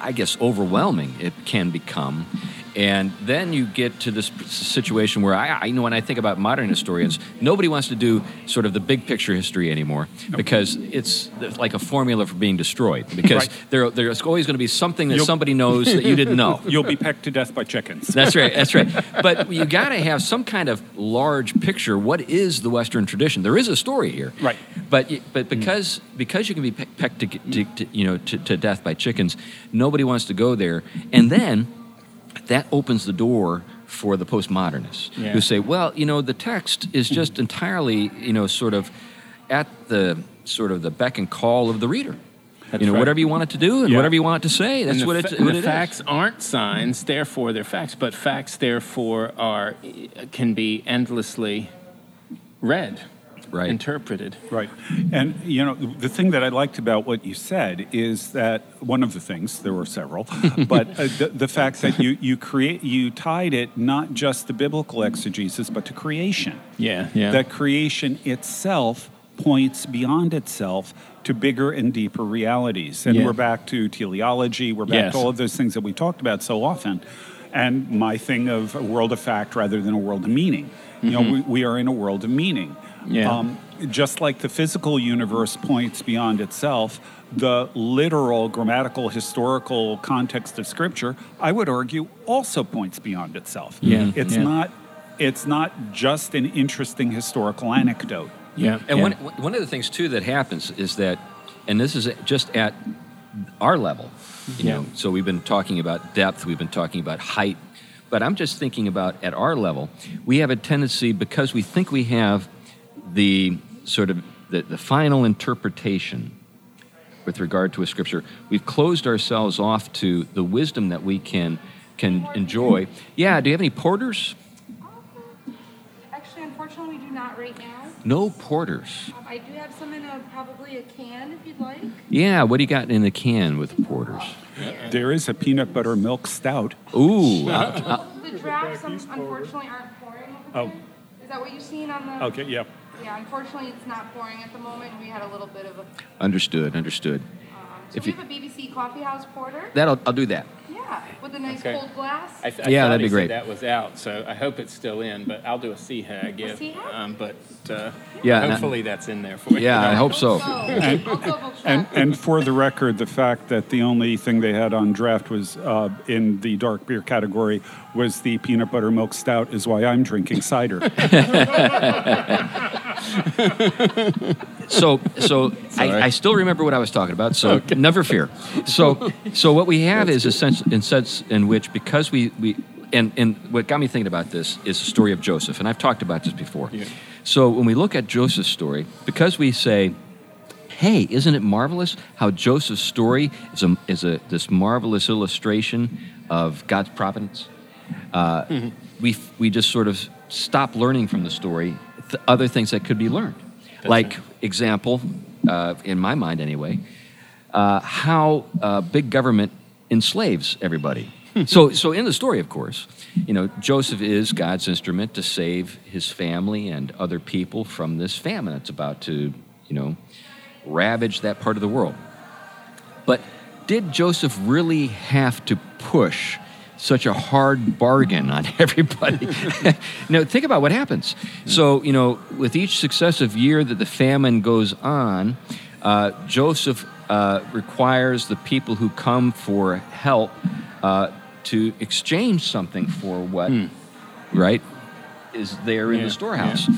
I guess, overwhelming it can become. And then you get to this situation where I, I know when I think about modern historians, nobody wants to do sort of the big picture history anymore because it's like a formula for being destroyed. Because Right. there, there's always going to be something that You'll- somebody knows that you didn't know. You'll be pecked to death by chickens. That's right. That's right. But you got to have some kind of large picture. What is the Western tradition? There is a story here, Right. But but mm. because because you can be pecked to, to, to you know to, to death by chickens, nobody wants to go there. And then that opens the door for the postmodernists Yeah. who say, well, you know, the text is just entirely you know sort of at the sort of the beck and call of the reader. That's you know, right. whatever you want it to do and Yeah. whatever you want it to say, that's what, fa- it's, what the it is. facts aren't signs, therefore they're facts. But facts, therefore, are can be endlessly read, Right. interpreted. Right. And, you know, the thing that I liked about what you said is that one of the things, there were several, but uh, the, the fact that you, you create, you tied it not just to biblical exegesis, but to creation. Yeah, yeah. That creation itself points beyond itself to bigger and deeper realities. And Yeah. we're back to teleology, we're back Yes. to all of those things that we talked about so often. And my thing of a world of fact rather than a world of meaning. You know, we, we are in a world of meaning. Yeah. Um, just like the physical universe points beyond itself, the literal, grammatical, historical context of Scripture, I would argue, also points beyond itself. Yeah, It's yeah. not. It's not just an interesting historical anecdote. yeah. And yeah. one, one of the things too that happens is that, and this is just at our level, you Yeah. know. So we've been talking about depth, we've been talking about height, but I'm just thinking about at our level, we have a tendency because we think we have the sort of the, the final interpretation with regard to a scripture, we've closed ourselves off to the wisdom that we can can enjoy. Yeah. Do you have any porters? Actually, unfortunately, we do not right now. No porters. Um, I do have some in a probably a can if you'd like. Yeah. What do you got in the can with porters? There is a peanut butter milk stout. Ooh. The drafts, un- unfortunately, aren't pouring. Over Oh. there. Is that what you've seen on the? Okay, yeah. Yeah, unfortunately, it's not pouring at the moment. We had a little bit of a. Um, Understood, understood. so If we you- have a BBC Coffee House porter. That'll I'll do that. Yeah, with a nice Okay. cold glass. I, th- I Yeah, that'd be great. That was out, so I hope it's still in. But I'll do a sea hag. If, sea? Um, but uh, Yeah, and I- hopefully that's in there for you. Yeah, I hope so. Also, also And, and for the record, the fact that the only thing they had on draft was uh, in the dark beer category was the peanut butter milk stout, is why I'm drinking cider. So so I, I still remember what I was talking about. So never fear. So so what we have is a sense in sense in which because we we and and what got me thinking about this is the story of Joseph, and I've talked about this before. Yeah. So when we look at Joseph's story, because we say hey, isn't it marvelous how Joseph's story is a, is a this marvelous illustration of God's providence? Uh, we we just sort of stop learning from the story th- other things that could be learned. like example, uh, in my mind anyway, uh, how uh, big government enslaves everybody. so, so in the story, of course, you know, Joseph is God's instrument to save his family and other people from this famine that's about to, you know, ravage that part of the world. But did Joseph really have to push such a hard bargain on everybody? know, think about what happens. So, you know, with each successive year that the famine goes on, uh, Joseph uh, requires the people who come for help uh, to exchange something for what, right, is there in the storehouse.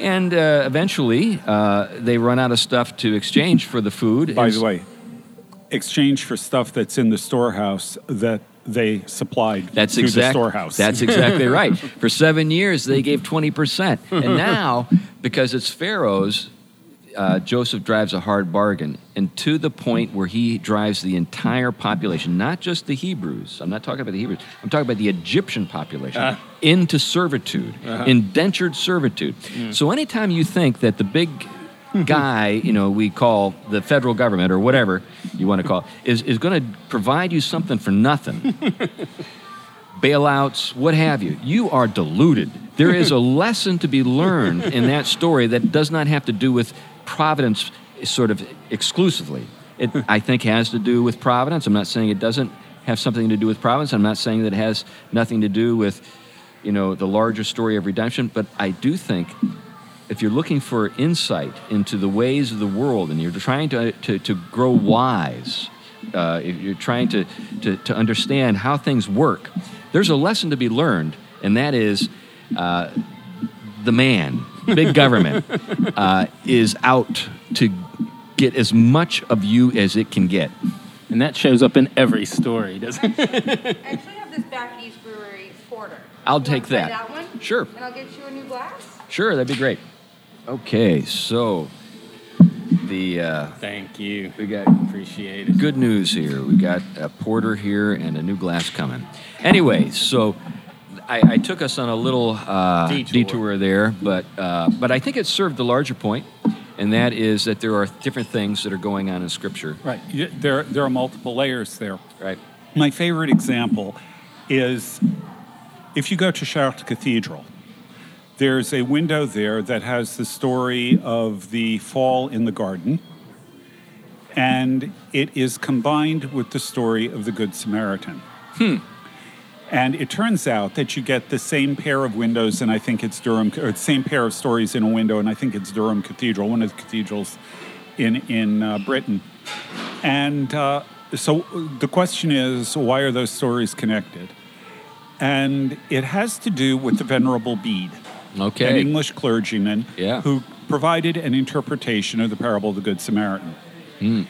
And uh, eventually, uh, they run out of stuff to exchange for the food. By the way, exchange for stuff that's in the storehouse that they supplied That's to the exactly storehouse. That's exactly right. For seven years, they gave twenty percent, and now because it's Pharaoh's, uh, Joseph drives a hard bargain, and to the point where he drives the entire population, not just the Hebrews. I'm not talking about the Hebrews. I'm talking about the Egyptian population Ah. into servitude, indentured servitude. So anytime you think that the big guy, you know, we call the federal government or whatever you want to call, it, is is going to provide you something for nothing bailouts, what have you. You are deluded. There is a lesson to be learned in that story that does not have to do with providence sort of exclusively. It, I think, has to do with providence. I'm not saying it doesn't have something to do with providence. I'm not saying that it has nothing to do with, you know, the larger story of redemption. But I do think if you're looking for insight into the ways of the world and you're trying to, to, to grow wise, uh, if you're trying to, to, to understand how things work, there's a lesson to be learned, and that is uh, the man, big government, uh, is out to get as much of you as it can get. And that shows up in every story, doesn't it? I actually have this back east brewery porter. I'll You take wanna that. that one? Sure. And I'll get you a new glass. Sure, that'd be great. Okay, so the uh, Thank you. we got Appreciate it. good news here. We got a porter here and a new glass coming. Anyway, so I, I took us on a little uh, Detour. detour. there, but uh, but I think it served the larger point, and that is that there are different things that are going on in Scripture. right. There, there are multiple layers there. Right. My favorite example is if you go to Chartres Cathedral, there's a window there that has the story of the fall in the garden, and it is combined with the story of the Good Samaritan. And it turns out that you get the same pair of windows, and I think it's Durham, or the same pair of stories in a window, and I think it's Durham Cathedral, one of the cathedrals in in uh, Britain. And uh, so the question is, why are those stories connected? And it has to do with the Venerable Bede, an English clergyman Yeah. who provided an interpretation of the parable of the Good Samaritan. Hmm.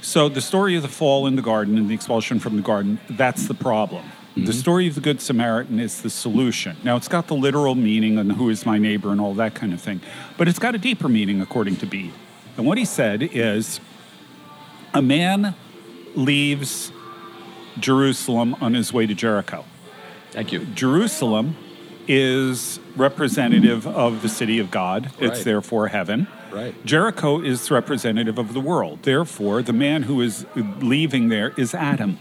So the story of the fall in the garden and the expulsion from the garden, that's the problem. The mm-hmm. story of the Good Samaritan is the solution. Now, it's got the literal meaning and who is my neighbor and all that kind of thing, but it's got a deeper meaning, according to Bede. And what he said is a man leaves Jerusalem on his way to Jericho. Thank you. Jerusalem is representative of the city of God. It's Right. therefore heaven. Right. Jericho is representative of the world. Therefore, the man who is leaving there is Adam.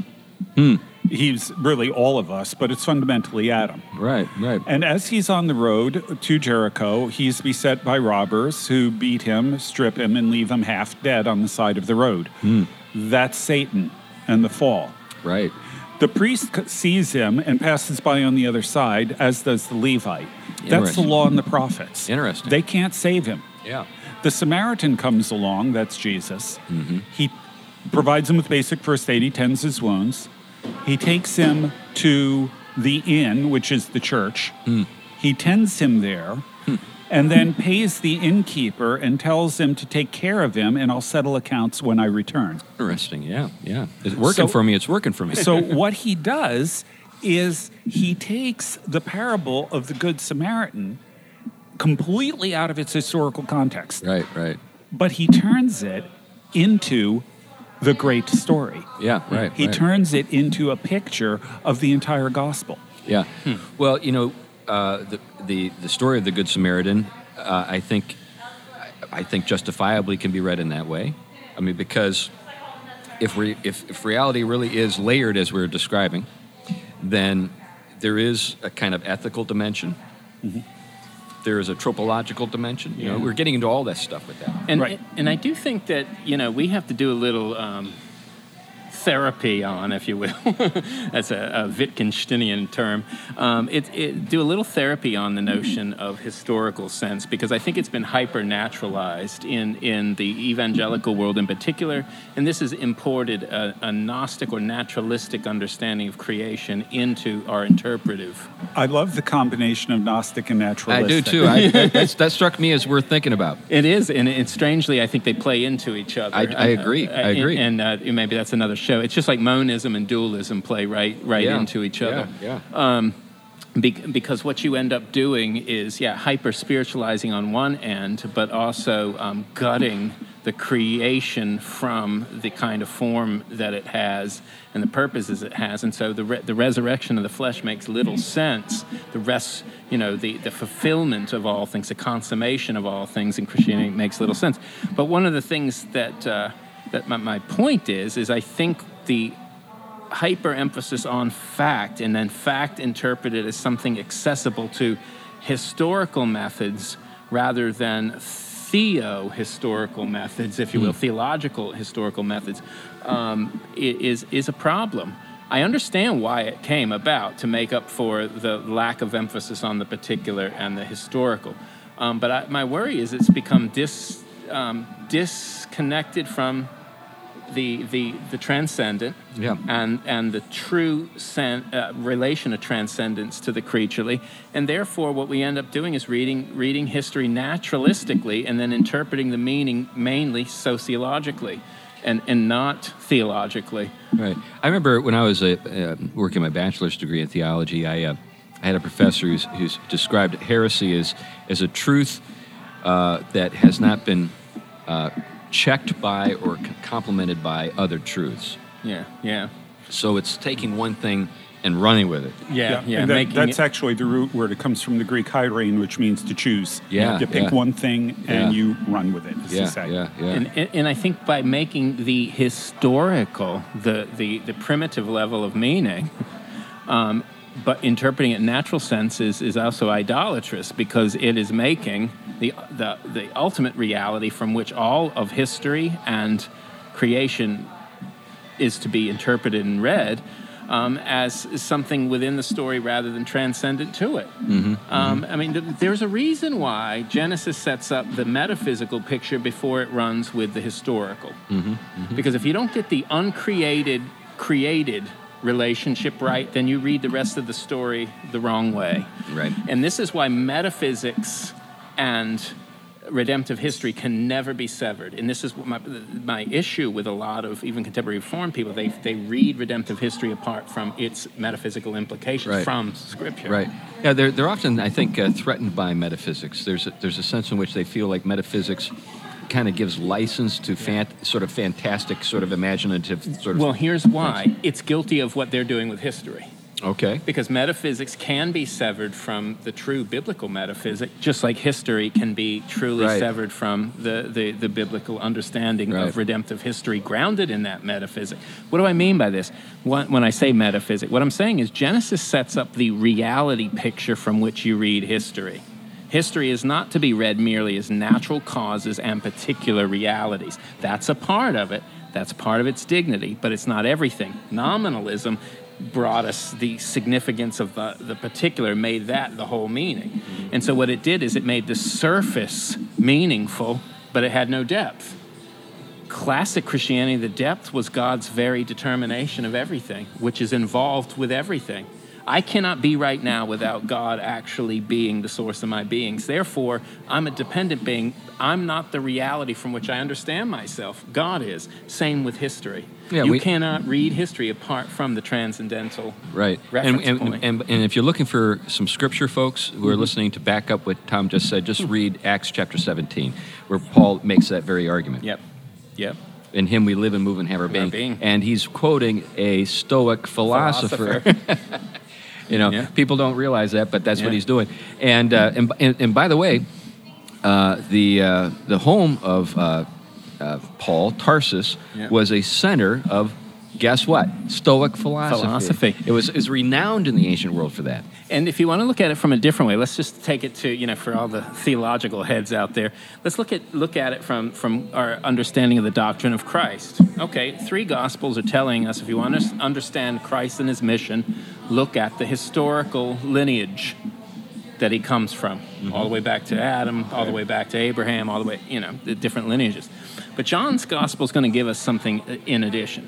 Hmm. He's really all of us, but it's fundamentally Adam. Right. Right. And as he's on the road to Jericho, he's beset by robbers who beat him, strip him, and leave him half dead on the side of the road. Hmm. That's Satan and the fall. Right. The priest sees him and passes by on the other side, as does the Levite. That's the law and the prophets. Interesting. They can't save him. Yeah. The Samaritan comes along, that's Jesus. Mm-hmm. He provides him with basic first aid, he tends his wounds. He takes him to the inn, which is the church. Hmm. He tends him there and then pays the innkeeper and tells him to take care of him, and I'll settle accounts when I return. Interesting. Yeah. Yeah. It's working So- for me. It's working for me. So what he does is he takes the parable of the Good Samaritan completely out of its historical context, right. Right. but he turns it into the great story. Yeah. Right. He right. turns it into a picture of the entire gospel. Yeah. Hmm. Well, you know, uh, the, the the story of the Good Samaritan, uh, I think, I think justifiably can be read in that way. I mean, because if we if, if reality really is layered as we're describing, then there is a kind of ethical dimension. There is a tropological dimension. You know, we're getting into all that stuff with that. And Right. and I do think that you know we have to do a little um, therapy on, if you will. That's a, a Wittgensteinian term. Um, it, it, do a little therapy on the notion of historical sense because I think it's been hyper naturalized in, in the evangelical world in particular. And this has imported a, a Gnostic or naturalistic understanding of creation into our interpretive. I love the combination of Gnostic and naturalistic. I do too. I, that, that struck me as worth thinking about. It is, and it, strangely, I think they play into each other. I- I agree. I agree. And, uh, maybe that's another show. It's just like monism and dualism play right, right Yeah. into each other. Yeah, yeah. Um, be- because what you end up doing is, yeah, hyper spiritualizing on one end, but also um, gutting the creation from the kind of form that it has and the purposes it has. And so the, re- the resurrection of the flesh makes little sense. The rest, you know, the, the fulfillment of all things, the consummation of all things in Christianity makes little sense. But one of the things that, uh, that my, my point is, is I think the hyper emphasis on fact and then fact interpreted as something accessible to historical methods rather than theo historical methods, if you will, theological historical methods, um, is, is a problem. I understand why it came about to make up for the lack of emphasis on the particular and the historical. Um, but I, my worry is it's become dis, um, disconnected from the, the, the transcendent Yeah. and, and the true sen- uh, relation of transcendence to the creaturely. And therefore, what we end up doing is reading, reading history naturalistically and then interpreting the meaning mainly sociologically and, and not theologically. Right. I remember when I was uh, uh, working my bachelor's degree in theology, I, uh, I had a professor who's, who's described heresy as, as a truth uh, that has not been uh, checked by or complemented by other truths. Yeah, yeah. So it's taking one thing and running with it. Yeah, yeah. and that- making that's it- actually the root word. It comes from the Greek hairein, which means to choose. Yeah, You pick yeah. one thing and Yeah. you run with it. Yeah, yeah, yeah. And, and, and I think by making the historical, the, the, the primitive level of meaning, um, but interpreting it in natural sense is, is also idolatrous because it is making the, the, the ultimate reality from which all of history and creation is to be interpreted and read um, as something within the story rather than transcendent to it. Um, I mean, th- there's a reason why Genesis sets up the metaphysical picture before it runs with the historical. Because if you don't get the uncreated, created relationship right, then you read the rest of the story the wrong way. Right. And this is why metaphysics and redemptive history can never be severed. And this is my, my issue with a lot of even contemporary reform people. They, they read redemptive history apart from its metaphysical implications Right. from Scripture. Right. Yeah, they're, they're often, I think, uh, threatened by metaphysics. There's a, there's a sense in which they feel like metaphysics kind of gives license to fan, sort of fantastic, sort of imaginative, sort of. Well, here's why it's guilty of what they're doing with history. okay. Because metaphysics can be severed from the true biblical metaphysic, just like history can be truly Right. severed from the, the, the biblical understanding Right. of redemptive history grounded in that metaphysic. What do I mean by this? When, when I say metaphysic, what I'm saying is Genesis sets up the reality picture from which you read history. History is not to be read merely as natural causes and particular realities. That's a part of it. That's part of its dignity, but it's not everything. Nominalism brought us the significance of the, the particular, made that the whole meaning. And so what it did is it made the surface meaningful, but it had no depth. Classic Christianity, the depth was God's very determination of everything, which is involved with everything. I cannot be right now without God actually being the source of my beings. Therefore, I'm a dependent being. I'm not the reality from which I understand myself. God is. Same with history. Yeah, you we- cannot read history apart from the transcendental Right. And, reference and, point. and, and if you're looking for some scripture, folks who are mm-hmm. listening to back up what Tom just said, just read Acts chapter 17, where Paul makes that very argument. Yep. Yep. In him we live and move and have our Have our being. being. And he's quoting a Stoic philosopher. you know, Yeah. people don't realize that, but that's what he's doing. And, uh, and, and, and by the way, uh, the, uh, the home of uh, uh, Paul, Tarsus, Yeah. was a center of guess what? Stoic philosophy. Philosophy. It was is renowned in the ancient world for that. And if you want to look at it from a different way, let's just take it to you know for all the theological heads out there. Let's look at look at it from from our understanding of the doctrine of Christ. Okay, three gospels are telling us if you want to understand Christ and his mission, look at the historical lineage that he comes from, mm-hmm. all the way back to Adam, all the way back to Abraham, all the way you know the different lineages. But John's gospel is going to give us something uh, in addition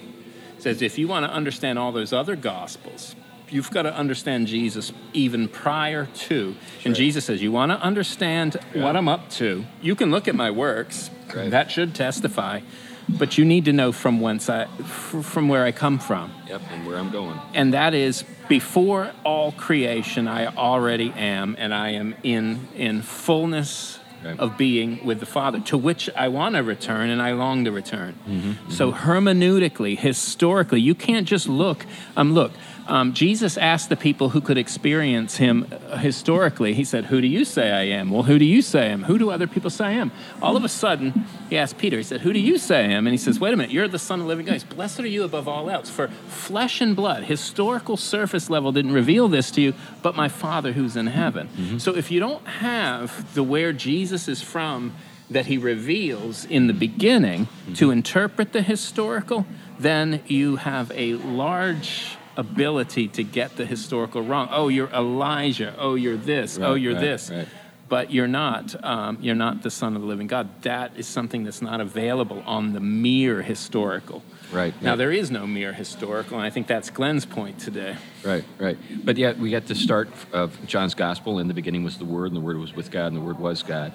It says if you want to understand all those other gospels, you've got to understand Jesus even prior to. And Jesus says, You want to understand what I'm up to, you can look at my works. Right. That should testify. But you need to know from whence I, from where I come from. Yep, and where I'm going. And that is before all creation, I already am, and I am in in fullness Right. of being with the Father, to which I want to return and I long to return. Mm-hmm, So hermeneutically, historically, you can't just look. Um, look, um, Jesus asked the people who could experience him historically. He said, "Who do you say I am?" Well, who do you say I am? Who do other people say I am? All of a sudden, he asked Peter. He said, "Who do you say I am?" And he says, "Wait a minute, you're the Son of the Living God. Blessed are you above all else, for flesh and blood, historical surface level, didn't reveal this to you, but my Father who's in heaven." So if you don't have the where Jesus is from that he reveals in the beginning to interpret the historical, then you have a large ability to get the historical wrong. Oh, you're Elijah. Oh, you're this. oh, you're right, this. right. But you're not. Um, you're not the Son of the Living God. That is something that's not available on the mere historical. Right, Now yeah. there is no mere historical, and I think that's Glenn's point today. Right, right. But yet we get the start of John's gospel. In the beginning was the Word, and the Word was with God, and the Word was God,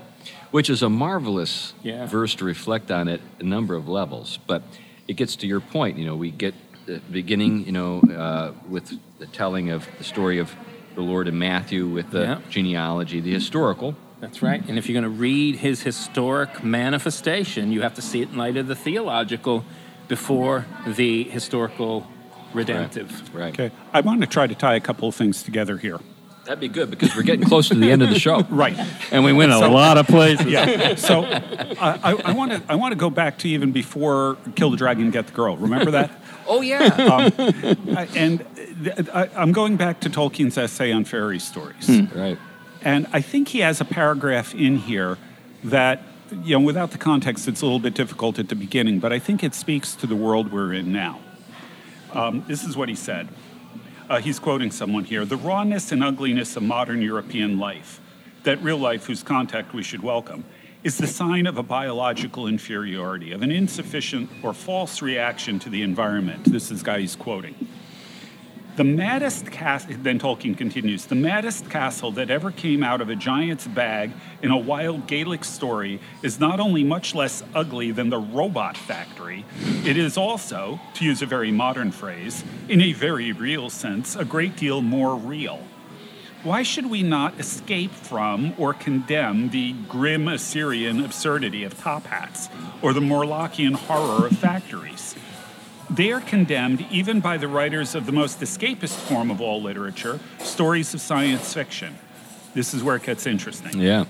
which is a marvelous Yeah. verse to reflect on at a number of levels. But it gets to your point. You know, we get the beginning. You know, uh, with the telling of the story of the Lord in Matthew, with the Yeah. genealogy, the historical. That's right. And if you're going to read his historic manifestation, you have to see it in light of the theological before the historical redemptive. Right. Okay. I want to try to tie a couple of things together here. That'd be good because we're getting close to the end of the show. Right. And we went a So- lot of places. Yeah. So I I want to I want to go back to even before Kill the Dragon, Get the Girl. Remember that? Oh yeah. I- and th- I, I'm going back to Tolkien's essay on fairy stories. right. And I think he has a paragraph in here that, you know, without the context, it's a little bit difficult at the beginning, but I think it speaks to the world we're in now. Um, this is what he said. Uh, he's quoting someone here The rawness and ugliness of modern European life, that real life whose contact we should welcome, is the sign of a biological inferiority, of an insufficient or false reaction to the environment. This is the guy he's quoting. The maddest castle, then Tolkien continues, the maddest castle that ever came out of a giant's bag in a wild Gaelic story is not only much less ugly than the robot factory, it is also, to use a very modern phrase, in a very real sense, a great deal more real. Why should we not escape from or condemn the grim Assyrian absurdity of top hats or the Morlockian horror of factories? They are condemned even by the writers of the most escapist form of all literature, stories of science fiction. This is where it gets interesting. Yeah.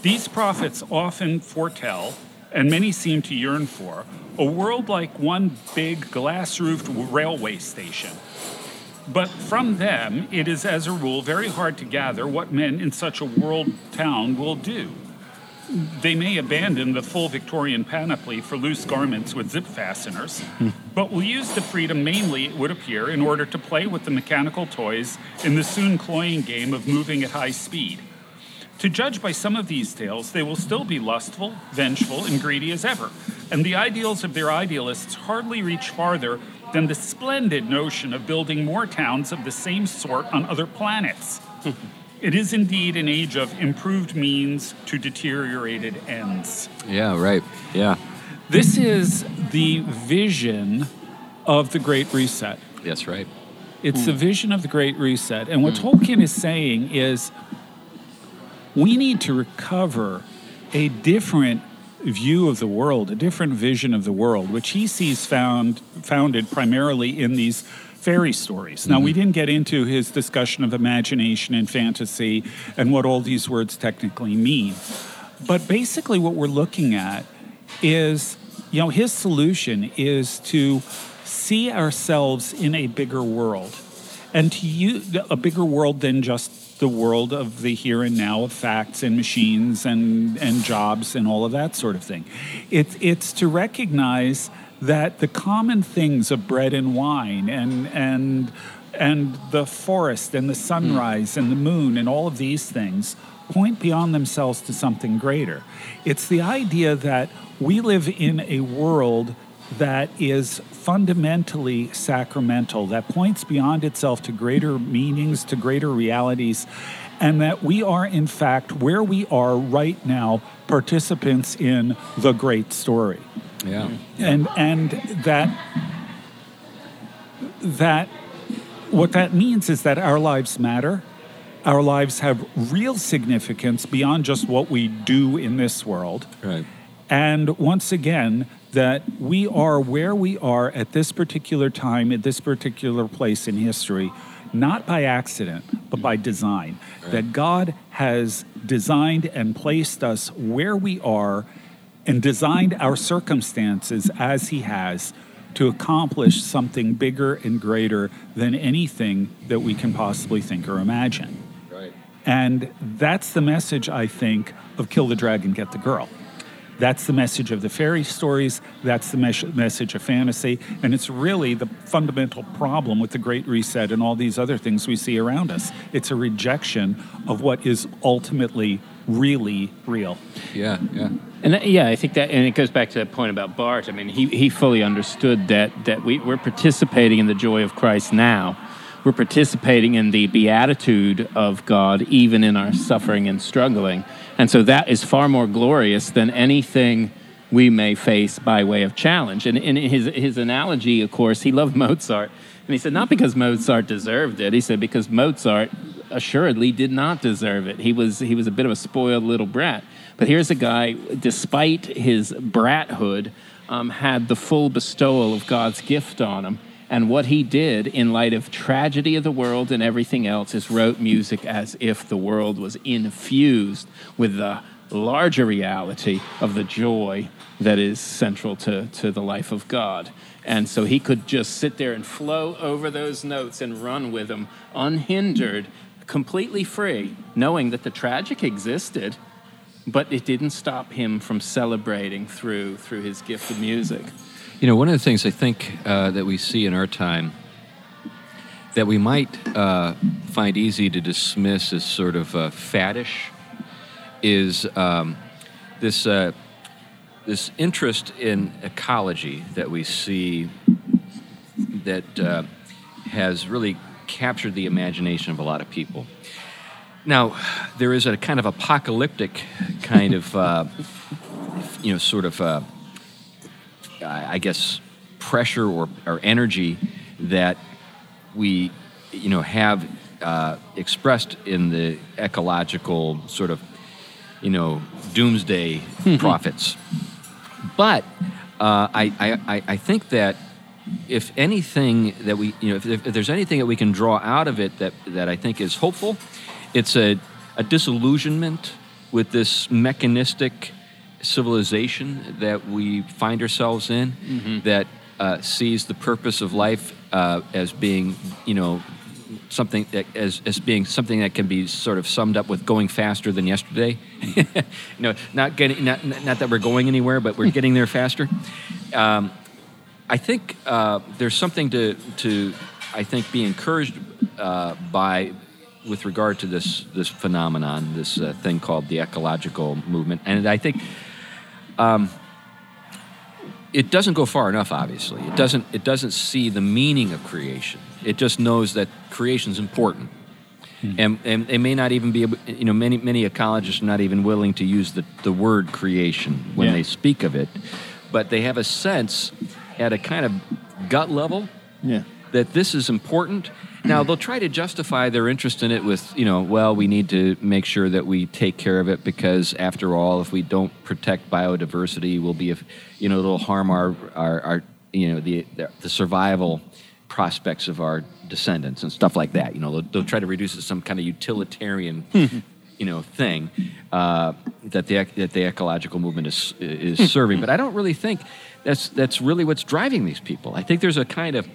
These prophets often foretell, and many seem to yearn for, a world like one big glass roofed railway station. But from them, it is as a rule very hard to gather what men in such a world town will do. They may abandon the full Victorian panoply for loose garments with zip fasteners, hmm. but will use the freedom mainly, it would appear, in order to play with the mechanical toys in the soon cloying game of moving at high speed. To judge by some of these tales, they will still be lustful, vengeful, and greedy as ever, and the ideals of their idealists hardly reach farther than the splendid notion of building more towns of the same sort on other planets. it is indeed an age of improved means to deteriorated ends. Yeah. Right. Yeah. This is the vision of the Great Reset. That's right. It's the hmm. vision of the Great Reset. And what hmm. Tolkien is saying is we need to recover a different view of the world, a different vision of the world, which he sees found founded primarily in these fairy stories. Now, we mm-hmm. didn't get into his discussion of imagination and fantasy and what all these words technically mean. But basically, what we're looking at is, you know, his solution is to see ourselves in a bigger world and to use a bigger world than just the world of the here and now of facts and machines and, and jobs and all of that sort of thing. It, it's to recognize that the common things of bread and wine and, and, and the forest and the sunrise and the moon and all of these things point beyond themselves to something greater. It's the idea that we live in a world that is fundamentally sacramental, that points beyond itself to greater meanings, to greater realities, and that we are, in fact, where we are right now, participants in the great story. Yeah. And, and that, that what that means is that our lives matter. Our lives have real significance beyond just what we do in this world. Right. And once again, that we are where we are at this particular time, at this particular place in history, not by accident, but by design. Right. That God has designed and placed us where we are and designed our circumstances as He has to accomplish something bigger and greater than anything that we can possibly think or imagine. Right. And that's the message, I think, of Kill the Dragon, Get the Girl. That's the message of the fairy stories. That's the mes- message of fantasy. And it's really the fundamental problem with the Great Reset and all these other things we see around us. It's a rejection of what is ultimately really real. Yeah. Yeah. And that, yeah, I think that, and it goes back to that point about Barth. I mean, he, he fully understood that that we, we're participating in the joy of Christ now. We're participating in the beatitude of God, even in our suffering and struggling. And so that is far more glorious than anything we may face by way of challenge. And in his, his analogy, of course, he loved Mozart. And he said, not because Mozart deserved it, he said, because Mozart assuredly did not deserve it. He was, he was a bit of a spoiled little brat. But here's a guy, despite his brathood, um, had the full bestowal of God's gift on him. And what he did in light of tragedy of the world and everything else is wrote music as if the world was infused with the larger reality of the joy that is central to, to the life of God. And so he could just sit there and flow over those notes and run with them unhindered, completely free, knowing that the tragic existed, but it didn't stop him from celebrating through, through his gift of music. You know, one of the things I think uh, that we see in our time that we might uh, find easy to dismiss as sort of uh, faddish is um, this uh, this interest in ecology that we see that uh, has really captured the imagination of a lot of people. Now, there is a kind of apocalyptic kind of, uh, you know, sort of I guess, pressure or, or energy that we, you know, have uh, expressed in the ecological sort of, you know, doomsday prophets. But uh, I, I, I think that if anything that we, you know, if, if, there's anything that we can draw out of it that, that I think is hopeful, it's a, a disillusionment with this mechanistic civilization that we find ourselves in Mm-hmm. that uh, sees the purpose of life uh, as being, you know, something that, as, as being something that can be sort of summed up with going faster than yesterday. you know, not getting, not, not that we're going anywhere, but we're getting there faster. Um, I think uh, there's something to, to, I think, be encouraged uh, by with regard to this this phenomenon, this uh, thing called the ecological movement, and I think um, it doesn't go far enough. Obviously, it doesn't. It doesn't see the meaning of creation. It just knows that creation is important, hmm. and and they may not even be. able You know, many many ecologists are not even willing to use the the word creation when Yeah. they speak of it, but they have a sense at a kind of gut level Yeah. that this is important. Now they'll try to justify their interest in it with, you know, well, we need to make sure that we take care of it because, after all, if we don't protect biodiversity, we'll be, you know, it'll harm our, our, our you know, the, the survival prospects of our descendants and stuff like that. You know, they'll, they'll try to reduce it to some kind of utilitarian, you know, thing uh, that the that the ecological movement is is serving. But I don't really think that's that's really what's driving these people. I think there's a kind of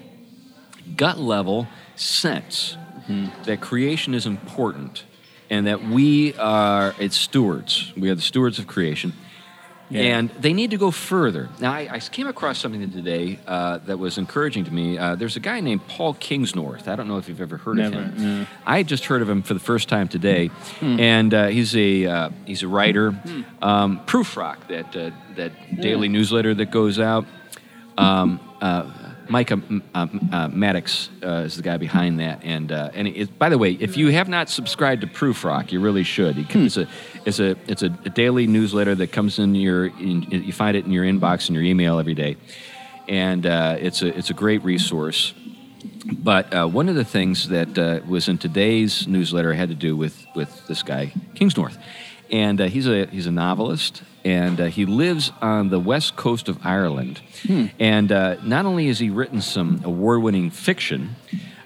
gut level sense that creation is important and that we are its stewards. We are the stewards of creation. And they need to go further. Now, I, I came across something today uh, that was encouraging to me. Uh, there's a guy named Paul Kingsnorth. I don't know if you've ever heard Never, of him. no. I just heard of him for the first time today, and uh, he's a uh, he's a writer. Um, Prufrock, that uh, that daily newsletter that goes out. Um, uh, Micah uh, uh, Mattix uh, is the guy behind that, and uh, and it, by the way, if you have not subscribed to Prufrock, you really should. It- It's a it's a it's a, daily newsletter that comes in your in, you find it in your inbox in your email every day, and uh, it's a it's a great resource. But uh, one of the things that uh, was in today's newsletter had to do with, with this guy, Kingsnorth. And uh, he's, a, he's a novelist, and uh, he lives on the west coast of Ireland. And uh, not only has he written some award winning fiction,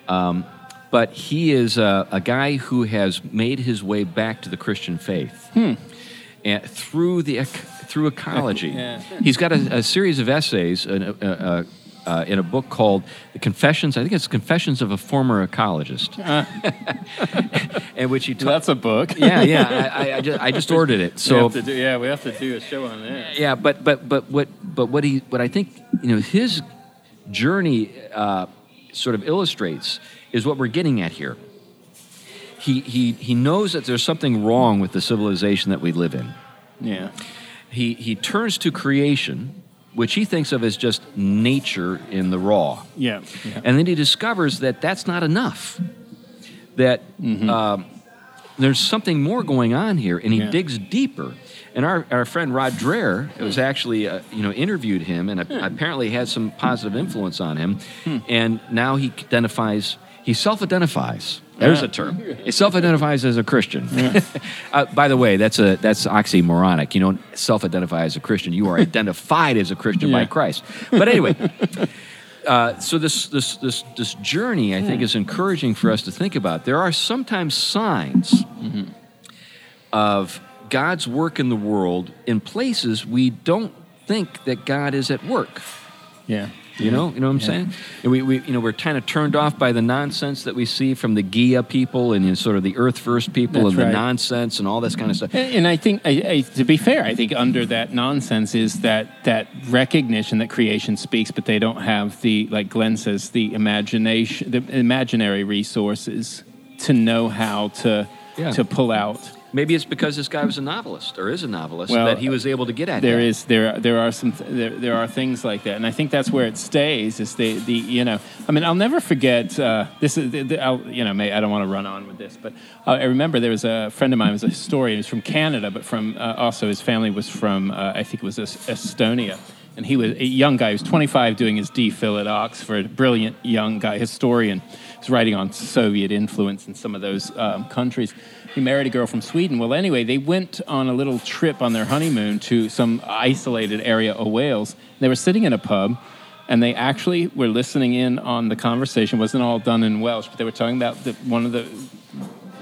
um, but he is a, a guy who has made his way back to the Christian faith and through the through ecology. Yeah. He's got a, a series of essays in a, uh, uh, in a book called "The Confessions." I think it's "Confessions of a Former Ecologist," in which he So talks. that's a book. yeah, yeah. I, I, I, just, I just ordered it. We So have to do, yeah, we have to do a show on that. yeah, but but but what but what he what I think you know his journey uh, sort of illustrates is what we're getting at here. He he he knows that there's something wrong with the civilization that we live in. Yeah. He he turns to creation, which he thinks of as just nature in the raw. Yeah. yeah. And then he discovers that that's not enough. That um, there's something more going on here, and he Yeah. digs deeper. And our, our friend Rod Dreher was actually, uh, you know, interviewed him and Hmm. apparently had some positive influence on him. And now he identifies, he self-identifies. There's Yeah. a term. He self-identifies as a Christian. uh, by the way, that's a that's oxymoronic. You don't self-identify as a Christian. You are identified as a Christian by Christ. But anyway, uh, so this this this this journey, I think, is encouraging for us to think about. There are sometimes signs of God's work in the world in places we don't think that God is at work. Yeah. You know, you know what I'm saying? And we, we, you know, we're kind of turned off by the nonsense that we see from the Gaia people and you know, sort of the Earth First people That's and the nonsense and all this kind of stuff. And, and I think, I, I, to be fair, I think under that nonsense is that that recognition that creation speaks, but they don't have the, like Glenn says, the imagination, the imaginary resources to know how to Yeah. to pull out. Maybe it's because this guy was a novelist or is a novelist Well, that he was able to get at. There that. is there there are some there, there are things like that, and I think that's where it stays. Is the the you know I mean I'll never forget uh, this is the, the, I'll, you know may, I don't want to run on with this, but uh, I remember there was a friend of mine who was a historian. He was from Canada, but from uh, also his family was from uh, I think it was Estonia. And he was a young guy. He was 25, doing his DPhil at Oxford. A brilliant young guy, historian. He's writing on Soviet influence in some of those um, countries. He married a girl from Sweden. Well, anyway, they went on a little trip on their honeymoon to some isolated area of Wales. They were sitting in a pub, and they actually were listening in on the conversation. It wasn't all done in Welsh, but they were talking about the, one of the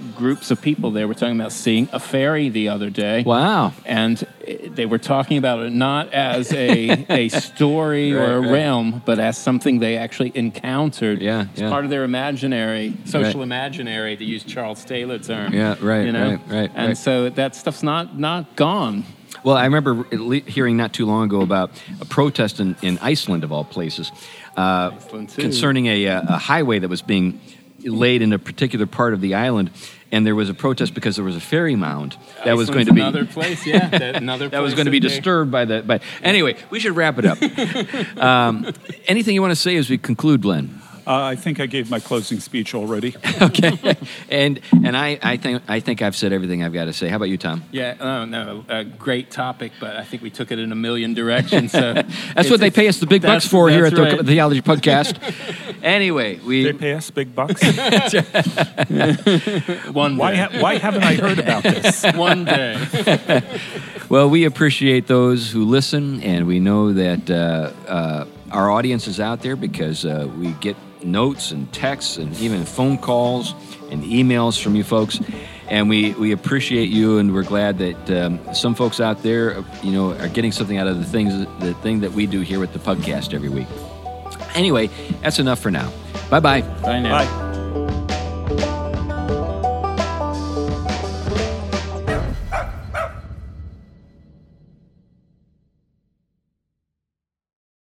groups of people there were talking about seeing a fairy the other day Wow. and they were talking about it not as a, a story or a Right, right. realm, but as something they actually encountered. Yeah, it's yeah. part of their imaginary, social Right. imaginary, to use Charles Taylor term. Yeah, right, You know? right, right, And right. so that stuff's not not gone. Well, I remember hearing not too long ago about a protest in, in Iceland, of all places, uh, concerning a, uh, a highway that was being laid in a particular part of the island. And there was a protest because there was a fairy mound that was going to be another place. Yeah, that, another that was going to be disturbed by the. But anyway, we should wrap it up. um, anything you want to say as we conclude, Glenn? Uh, I think I gave my closing speech already. Okay, and and I, I think I think I've said everything I've got to say. How about you, Tom? Yeah, oh, no, a great topic, but I think we took it in a million directions. So That's what they pay us the big bucks for here at that's the right. Theology Podcast. anyway, we They pay us big bucks. one Why, ha- why haven't I heard about this? one day. Well, we appreciate those who listen, and we know that uh, uh, our audience is out there because uh, we get notes and texts and even phone calls and emails from you folks. and we, we appreciate you, and we're glad that um, some folks out there, you know, are getting something out of the things, the thing that we do here with the podcast every week. Anyway, that's enough for now. Bye bye. Bye now. Bye.